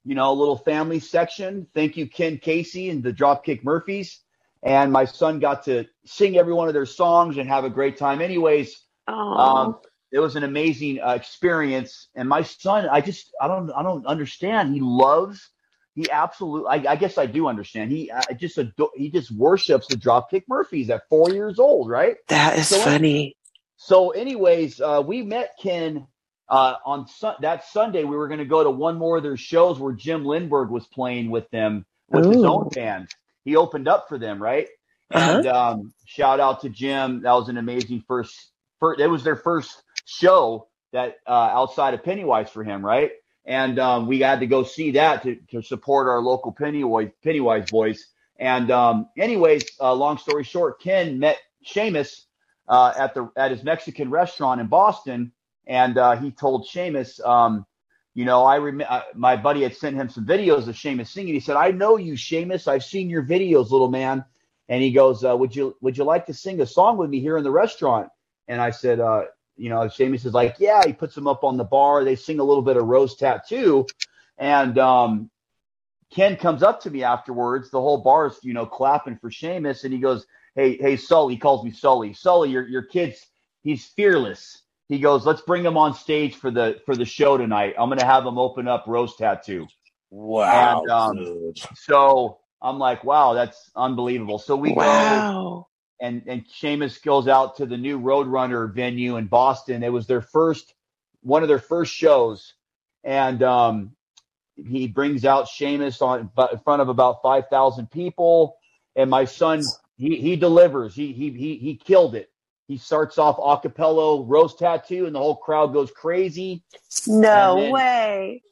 you know, a little family section. Thank you, Ken Casey and the Dropkick Murphys. And my son got to sing every one of their songs and have a great time. Anyways, um, it was an amazing uh, experience. And my son, I just, I don't, I don't understand. He loves, he absolutely, I, I guess I do understand. He uh, just, adore, he just worships the Dropkick Murphys at four years old, right? that is so- funny. So, anyways, uh, we met Ken uh, on sun- that Sunday. We were going to go to one more of their shows where Jim Lindberg was playing with them with his own band. He opened up for them, right? Uh-huh. And um, shout out to Jim. That was an amazing first. first it was their first show that uh, outside of Pennywise for him, right? And um, we had to go see that to, to support our local Pennywise Pennywise boys. And um, anyways, uh, long story short, Ken met Seamus uh, at the at his Mexican restaurant in Boston, and uh, he told Seamus, um, you know, I rem- uh, my buddy had sent him some videos of Seamus singing. He said, "I know you, Seamus. I've seen your videos, little man." And he goes, uh, "Would you would you like to sing a song with me here in the restaurant?" And I said, uh, "You know," Seamus is like, "Yeah." He puts them up on the bar. They sing a little bit of Rose Tattoo, and um, Ken comes up to me afterwards. The whole bar is, you know, clapping for Seamus, and he goes, "Hey, hey, Sully." He calls me Sully. Sully, your your kid's he's fearless. He goes, "Let's bring him on stage for the for the show tonight. I'm gonna have him open up Rose Tattoo." Wow. And, um. So I'm like, "Wow, that's unbelievable." So we go and and Seamus goes out to the new Roadrunner venue in Boston. It was their first one of their first shows, and um, he brings out Seamus on in front of about five thousand people. And my son, he he delivers. He he he he killed it. He starts off a cappella rose tattoo, and the whole crowd goes crazy. No And then- way.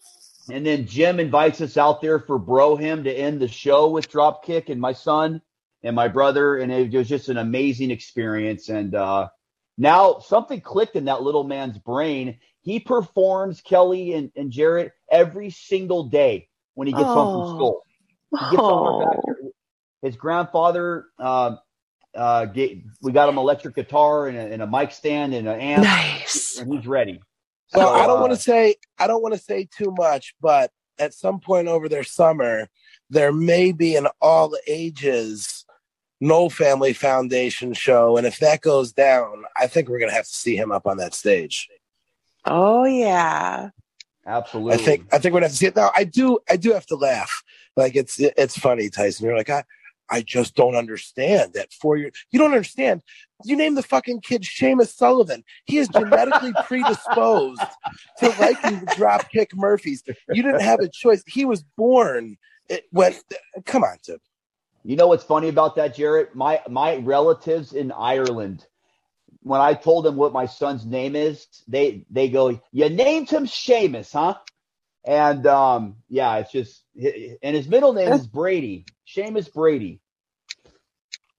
And then Jim invites us out there for Bro Hymn to end the show with Dropkick and my son and my brother. And it was just an amazing experience. And uh, now something clicked in that little man's brain. He performs Kelly and, and Jared every single day when he gets home Oh. from school. He gets home back Oh. His grandfather, uh, uh, get, we got him electric guitar and a, and a mic stand and an amp, nice. and he's ready. Well, So, I don't uh, want to say I don't want to say too much, but at some point over their summer, there may be an all ages Nowell Family Foundation show, and if that goes down, I think we're gonna have to see him up on that stage. Oh yeah. Absolutely. I think I think we're gonna have to see it now. I do I do have to laugh. Like it's it's funny, Tyson. You're like I I just don't understand that four years. You don't understand. You name the fucking kid Seamus Sullivan. He is genetically predisposed to liking the Dropkick Murphys. You didn't have a choice. He was born it, when. Eh, come on, dude. You know what's funny about that, Jared? My my relatives in Ireland, when I told them what my son's name is, they they go, "You named him Seamus, huh?" And um, yeah, it's just, and his middle name is Brady, Seamus Brady.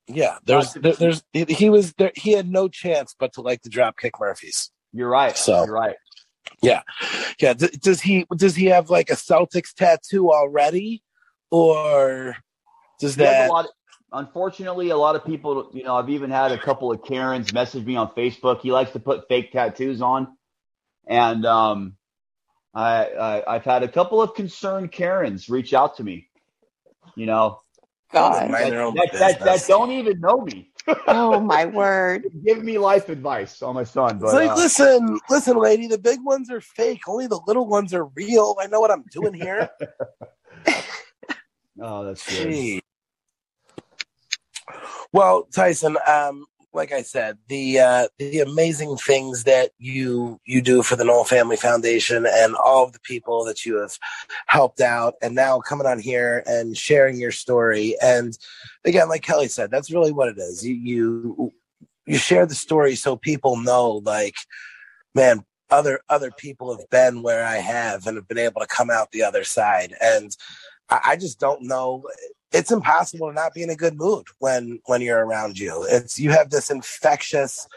Yeah, there's there, there's he, he was there. He had no chance but to like the Dropkick Murphys. You're right. So- You're right. Yeah. D- does he does he have like a Celtics tattoo already, or does He that? a lot. unfortunately, a lot of people, you know, I've even had a couple of Karens message me on Facebook. He likes to put fake tattoos on, and um, I, I I've had a couple of concerned Karens reach out to me. You know, God. Mind that, that, that, that don't even know me. Oh my word. Give me life advice on my son. But like, uh, listen, listen, lady. The big ones are fake. Only the little ones are real. I know what I'm doing here. oh, that's good. Gee. Well, Tyson, um, like I said, the uh, the amazing things that you you do for the Nowell Family Foundation and all of the people that you have helped out, and now coming on here and sharing your story. And again, like Kelly said, that's really what it is. You you you share the story so people know, like, man, other other people have been where I have and have been able to come out the other side. And I, I just don't know it's impossible to not be in a good mood when when you're around you. It's you have this infectious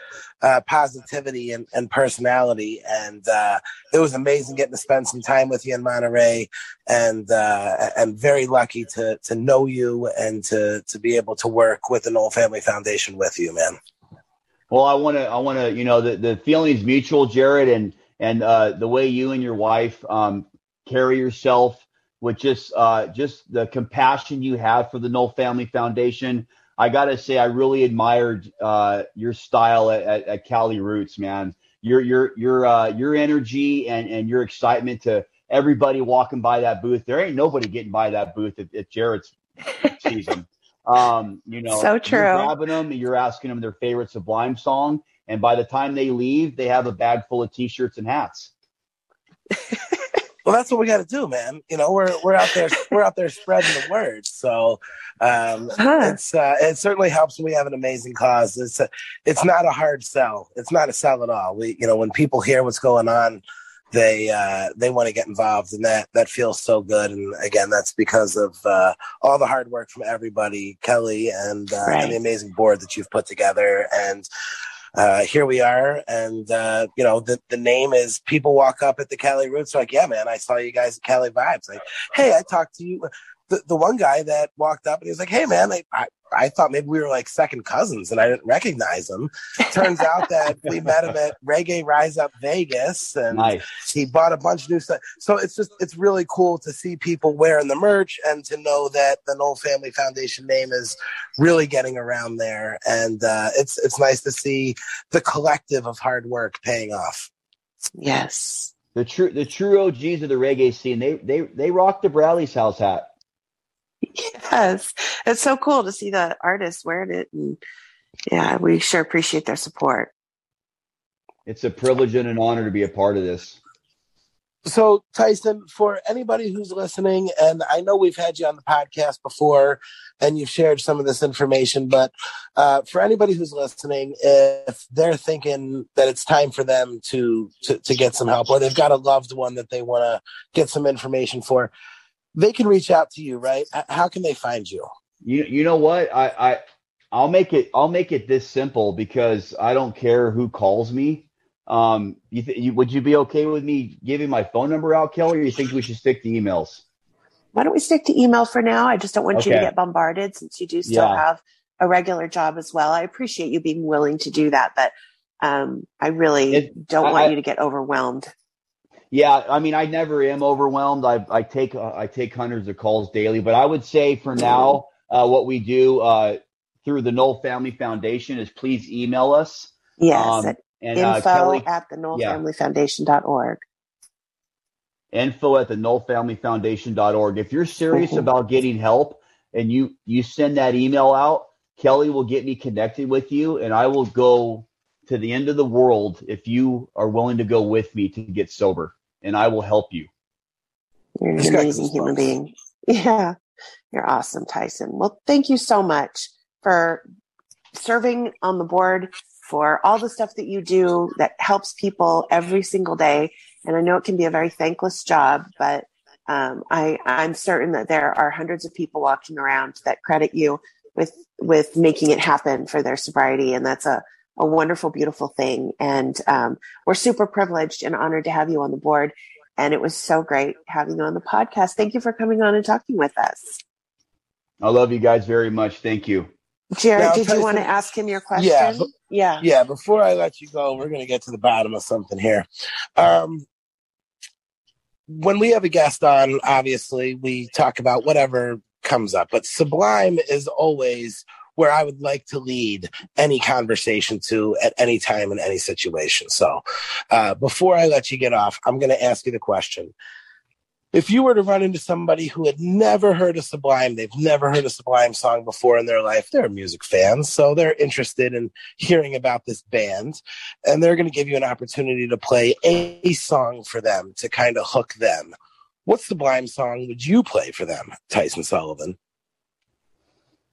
uh, positivity and, and personality and uh, it was amazing getting to spend some time with you in monterey and uh, and very lucky to to know you and to to be able to work with the Nowell family foundation with you man. Well, I want to, I want to, you know, the, the feeling is mutual, Jared, and and uh, the way you and your wife um, carry yourself, with just uh, just the compassion you have for the Nowell Family Foundation. I gotta say, I really admired uh, your style at, at, at Cali Roots, man. Your your your uh, your energy and and your excitement to everybody walking by that booth. There ain't nobody getting by that booth at, at Jared's season. Um, you know, So true. You're grabbing them, and you're asking them their favorite Sublime song, and by the time they leave, they have a bag full of T-shirts and hats. Well, that's what we got to do, man. You know, we're we're out there we're out there spreading the word. So um, Huh. it's uh, it certainly helps when we have an amazing cause. It's a, it's not a hard sell. It's not a sell at all. We you know when people hear what's going on, they uh, they want to get involved, and that that feels so good. And again, that's because of uh, all the hard work from everybody, Kelly, and, uh, Right. and the amazing board that you've put together. And uh, here we are, and uh, you know the the name is. People walk up at the Cali Roots, like, yeah, man, I saw you guys at Cali Vibes. Like, hey, I talked to you. The, the one guy that walked up and he was like, hey, man, I, I, I thought maybe we were like second cousins and I didn't recognize him. Turns out that we met him at Reggae Rise Up Vegas and Nice. he bought a bunch of new stuff. So it's just it's really cool to see people wearing the merch and to know that the Nowell Family Foundation name is really getting around there. And uh, it's it's nice to see the collective of hard work paying off. Yes. The true the true OGs of the reggae scene. They they they rock the Bradley's house hat. Yes. It's so cool to see the artists wearing it. And yeah, we sure appreciate their support. It's a privilege and an honor to be a part of this. So Tyson, for anybody who's listening, and I know we've had you on the podcast before, and you've shared some of this information, but uh, for anybody who's listening, if they're thinking that it's time for them to to, to get some help, or they've got a loved one that they want to get some information for, they can reach out to you, right? How can they find you? You you know what? I I I'll make it I'll make it this simple because I don't care who calls me. Um, you, th- you would you be okay with me giving my phone number out, Kelly, or you think we should stick to emails? Why don't we stick to email for now? I just don't want you to get bombarded since you do still Yeah. have a regular job as well. I appreciate you being willing to do that, but um, I really It- don't I- want I- you to get overwhelmed. Yeah, I mean, I never am overwhelmed. I I take uh, I take hundreds of calls daily, but I would say for now, uh, what we do uh, through the Nowell Family Foundation is please email us. Yes, Um, at and uh, info Kelly, at the yeah. nowellfamilyfoundation.org. info at the nowellfamilyfoundation.org. If you're serious Mhm. about getting help and you you send that email out, Kelly will get me connected with you and I will go to the end of the world if you are willing to go with me to get sober and I will help you. You're an He's amazing human being. Yeah, you're awesome, Tyson. Well, thank you so much for serving on the board, for all the stuff that you do that helps people every single day. And I know it can be a very thankless job, but um, I, I'm certain that there are hundreds of people walking around that credit you with with making it happen for their sobriety, and that's a a wonderful, beautiful thing. And um, we're super privileged and honored to have you on the board. And it was so great having you on the podcast. Thank you for coming on and talking with us. I love you guys very much. Thank you. Jared, Now, did you want to ask him your question? Yeah, but- yeah. Yeah, before I let you go, we're going to get to the bottom of something here. Um, when we have a guest on, obviously, we talk about whatever comes up, but Sublime is always where I would like to lead any conversation to at any time in any situation. So, uh, before I let you get off, I'm going to ask you the question. If you were to run into somebody who had never heard a Sublime, they've never heard a Sublime song before in their life, they're music fans, so they're interested in hearing about this band, and they're going to give you an opportunity to play a song for them to kind of hook them. What Sublime song would you play for them, Tyson Sullivan?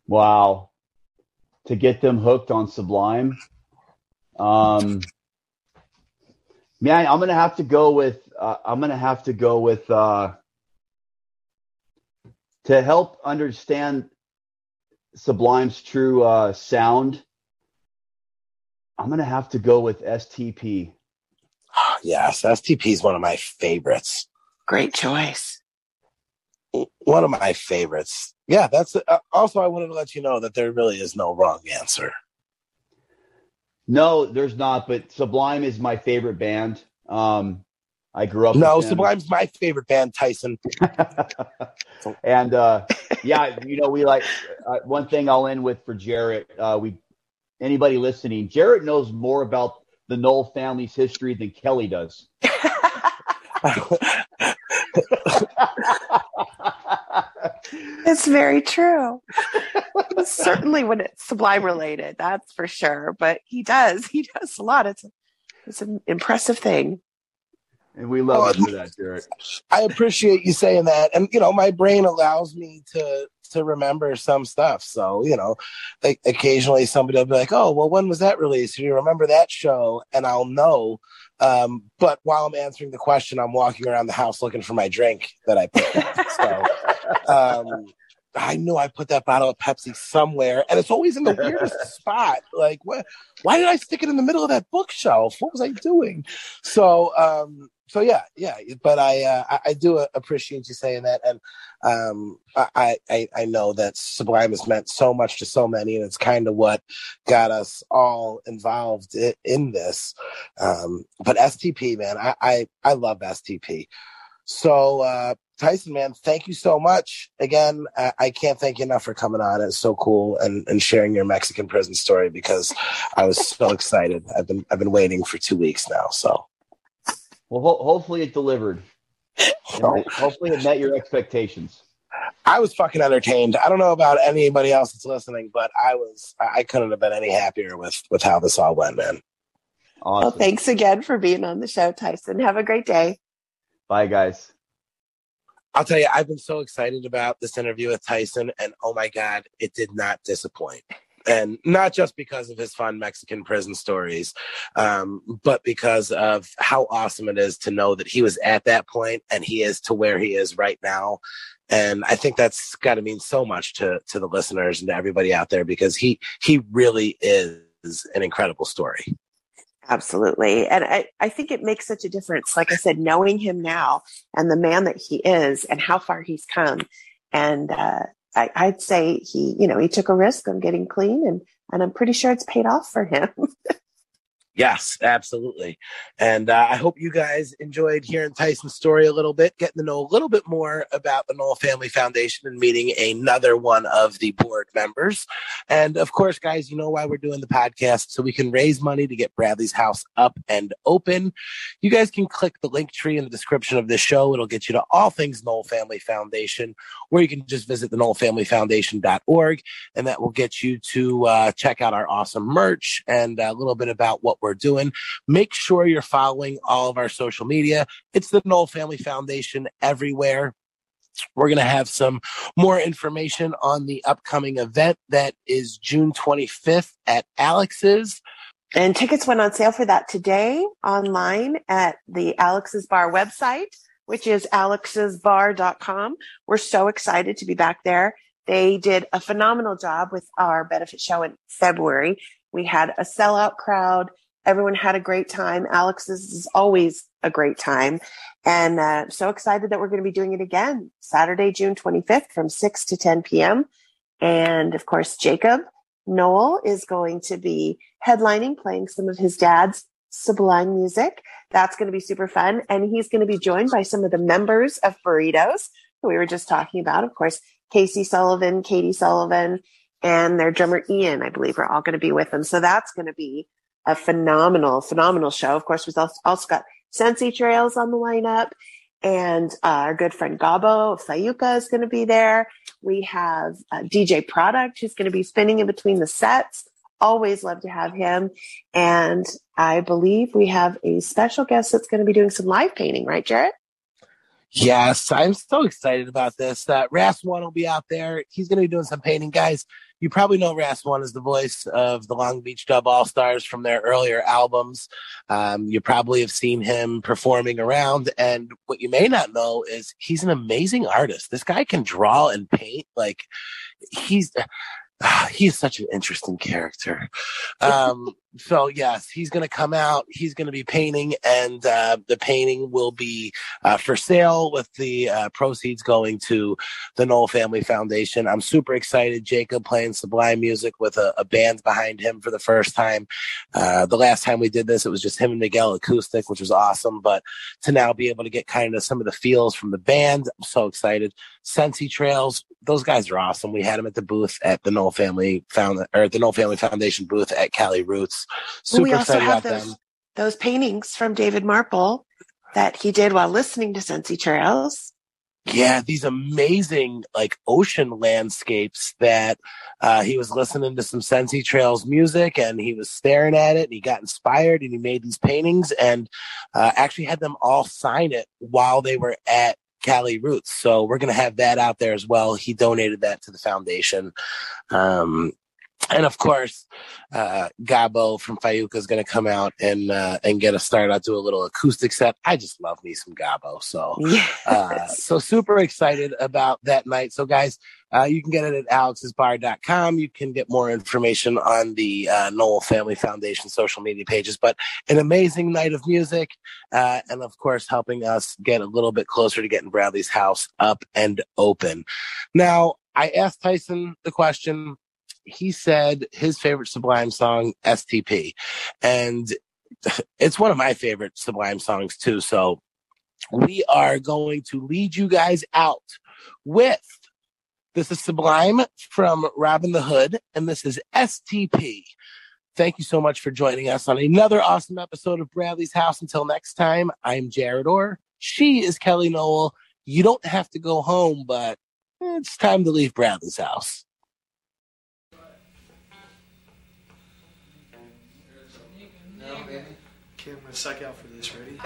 Wow. To get them hooked on Sublime. Um man, I'm gonna have to go with uh, I'm gonna have to go with uh to help understand Sublime's true uh sound. I'm gonna have to go with STP. Oh, yes, STP is one of my favorites. Great choice. One of my favorites. Yeah, that's uh, also. I wanted to let you know that there really is no wrong answer. No, there's not, but Sublime is my favorite band. Um, I grew up. No. Sublime's my favorite band, Tyson. and uh, yeah, you know, we like uh, one thing I'll end with for Jared. Uh, we anybody listening, Jared knows more about the Nowell family's history than Kelly does. It's very true. Certainly when it's sublime related, that's for sure. But he does. He does a lot. It's it's an impressive thing. and we love Oh, you for that, Jared. I appreciate you saying that, and you know, my brain allows me to to remember some stuff. So you know, like occasionally somebody will be like, "Oh, well, when was that released? Do you remember that show?" And I'll know. Um, but while I'm answering the question, I'm walking around the house looking for my drink that I put. so um, I knew I put that bottle of Pepsi somewhere, and it's always in the weirdest spot. Like, what? Why did I stick it in the middle of that bookshelf? What was I doing? So, um, so yeah, yeah. But I, uh, I, I do appreciate you saying that, and um, I, I, I know that Sublime has meant so much to so many, and it's kind of what got us all involved in, in this. Um, but STP, man, I, I, I love STP. So, uh, Tyson, man, thank you so much. Again, I, I can't thank you enough for coming on. It's so cool and, and sharing your Mexican prison story because I was so excited. I've been I've been waiting for two weeks now. So Well, ho- hopefully it delivered. And hopefully it met your expectations. I was fucking entertained. I don't know about anybody else that's listening, but I was I I couldn't have been any happier with with how this all went, man. Awesome. Well, thanks again for being on the show, Tyson. Have a great day. Bye, guys. I'll tell you, I've been so excited about this interview with Tyson, and oh my God, it did not disappoint. And not just because of his fun Mexican prison stories, um, but because of how awesome it is to know that he was at that point and he is to where he is right now. And I think that's got to mean so much to to the listeners and to everybody out there because he he really is an incredible story. Absolutely. And I, I think it makes such a difference. Like I said, knowing him now and the man that he is and how far he's come. And uh, I, I'd say he, you know, he took a risk on getting clean and, and I'm pretty sure it's paid off for him. Yes, absolutely. And uh, I hope you guys enjoyed hearing Tyson's story a little bit, getting to know a little bit more about the Nowell Family Foundation and meeting another one of the board members. And of course, guys, you know why we're doing the podcast so we can raise money to get Bradley's house up and open. You guys can click the link tree in the description of this show. It'll get you to all things Nowell Family Foundation, or you can just visit the nowellfamilyfoundation.org and that will get you to uh, check out our awesome merch and a little bit about what we're doing. Make sure you're following all of our social media. It's the Nowell Family Foundation everywhere. We're going to have some more information on the upcoming event that is June 25th at Alex's. And tickets went on sale for that today online at the Alex's Bar website, which is alexsbar.com. We're so excited to be back there. They did a phenomenal job with our benefit show in February. We had a sellout crowd. Everyone had a great time. Alex's is always a great time. And uh, so excited that we're going to be doing it again Saturday, June 25th from 6 to 10 p.m. And of course, Jakob Nowell is going to be headlining, playing some of his dad's sublime music. That's going to be super fun. And he's going to be joined by some of the members of Burritos who we were just talking about. Of course, Casey Sullivan, Katie Sullivan, and their drummer Ian, I believe, are all going to be with them. So that's going to be a phenomenal, phenomenal show. Of course, we've also, got Sensi Trails on the lineup. And uh, our good friend Gabo Sayuka is going to be there. We have uh, DJ Product who's going to be spinning in between the sets. Always love to have him. And I believe we have a special guest that's going to be doing some live painting, right, Jared? Yes, I'm so excited about this. Uh, Ras One will be out there. He's going to be doing some painting, guys. You probably know Ras One is the voice of the Long Beach Dub All Stars from their earlier albums. Um, you probably have seen him performing around, and what you may not know is he's an amazing artist. This guy can draw and paint like he's. Uh, he is such an interesting character. Um, so yes, he's going to come out. He's going to be painting, and uh, the painting will be uh, for sale with the uh, proceeds going to the Nowell Family Foundation. I'm super excited. Jakob playing Sublime music with a, a band behind him for the first time. Uh, the last time we did this, it was just him and Miguel acoustic, which was awesome. But to now be able to get kind of some of the feels from the band, I'm so excited. Sensi Trails, those guys are awesome. We had them at the booth at the Nowell Family Found or at the Nowell Family Foundation booth at Cali Roots. Super we also excited have about those, them. those paintings from David Marple that he did while listening to Sensi Trails. Yeah, these amazing like ocean landscapes that uh, he was listening to some Sensi Trails music and he was staring at it and he got inspired and he made these paintings and uh, actually had them all sign it while they were at Cali Roots. So we're gonna have that out there as well. He donated that to the foundation. Um, and of course, uh, Gabo from Fayuca is going to come out and uh, and get us started. I'll do a little acoustic set. I just love me some Gabo, so Yes. uh, so super excited about that night. So guys, uh, you can get it at alexsbar.com. You can get more information on the uh, Nowell Family Foundation social media pages. But an amazing night of music, uh, and of course, helping us get a little bit closer to getting Bradley's house up and open. Now, I asked Tyson the question. He said his favorite Sublime song, STP, and it's one of my favorite Sublime songs too. So we are going to lead you guys out with this is Sublime from Robbin' the Hood, and this is STP. Thank you so much for joining us on another awesome episode of Bradley's House. Until next time, I'm Jared Orr. She is Kelly Nowell. You don't have to go home, but it's time to leave Bradley's house. Okay, I'm gonna suck out for this. Ready?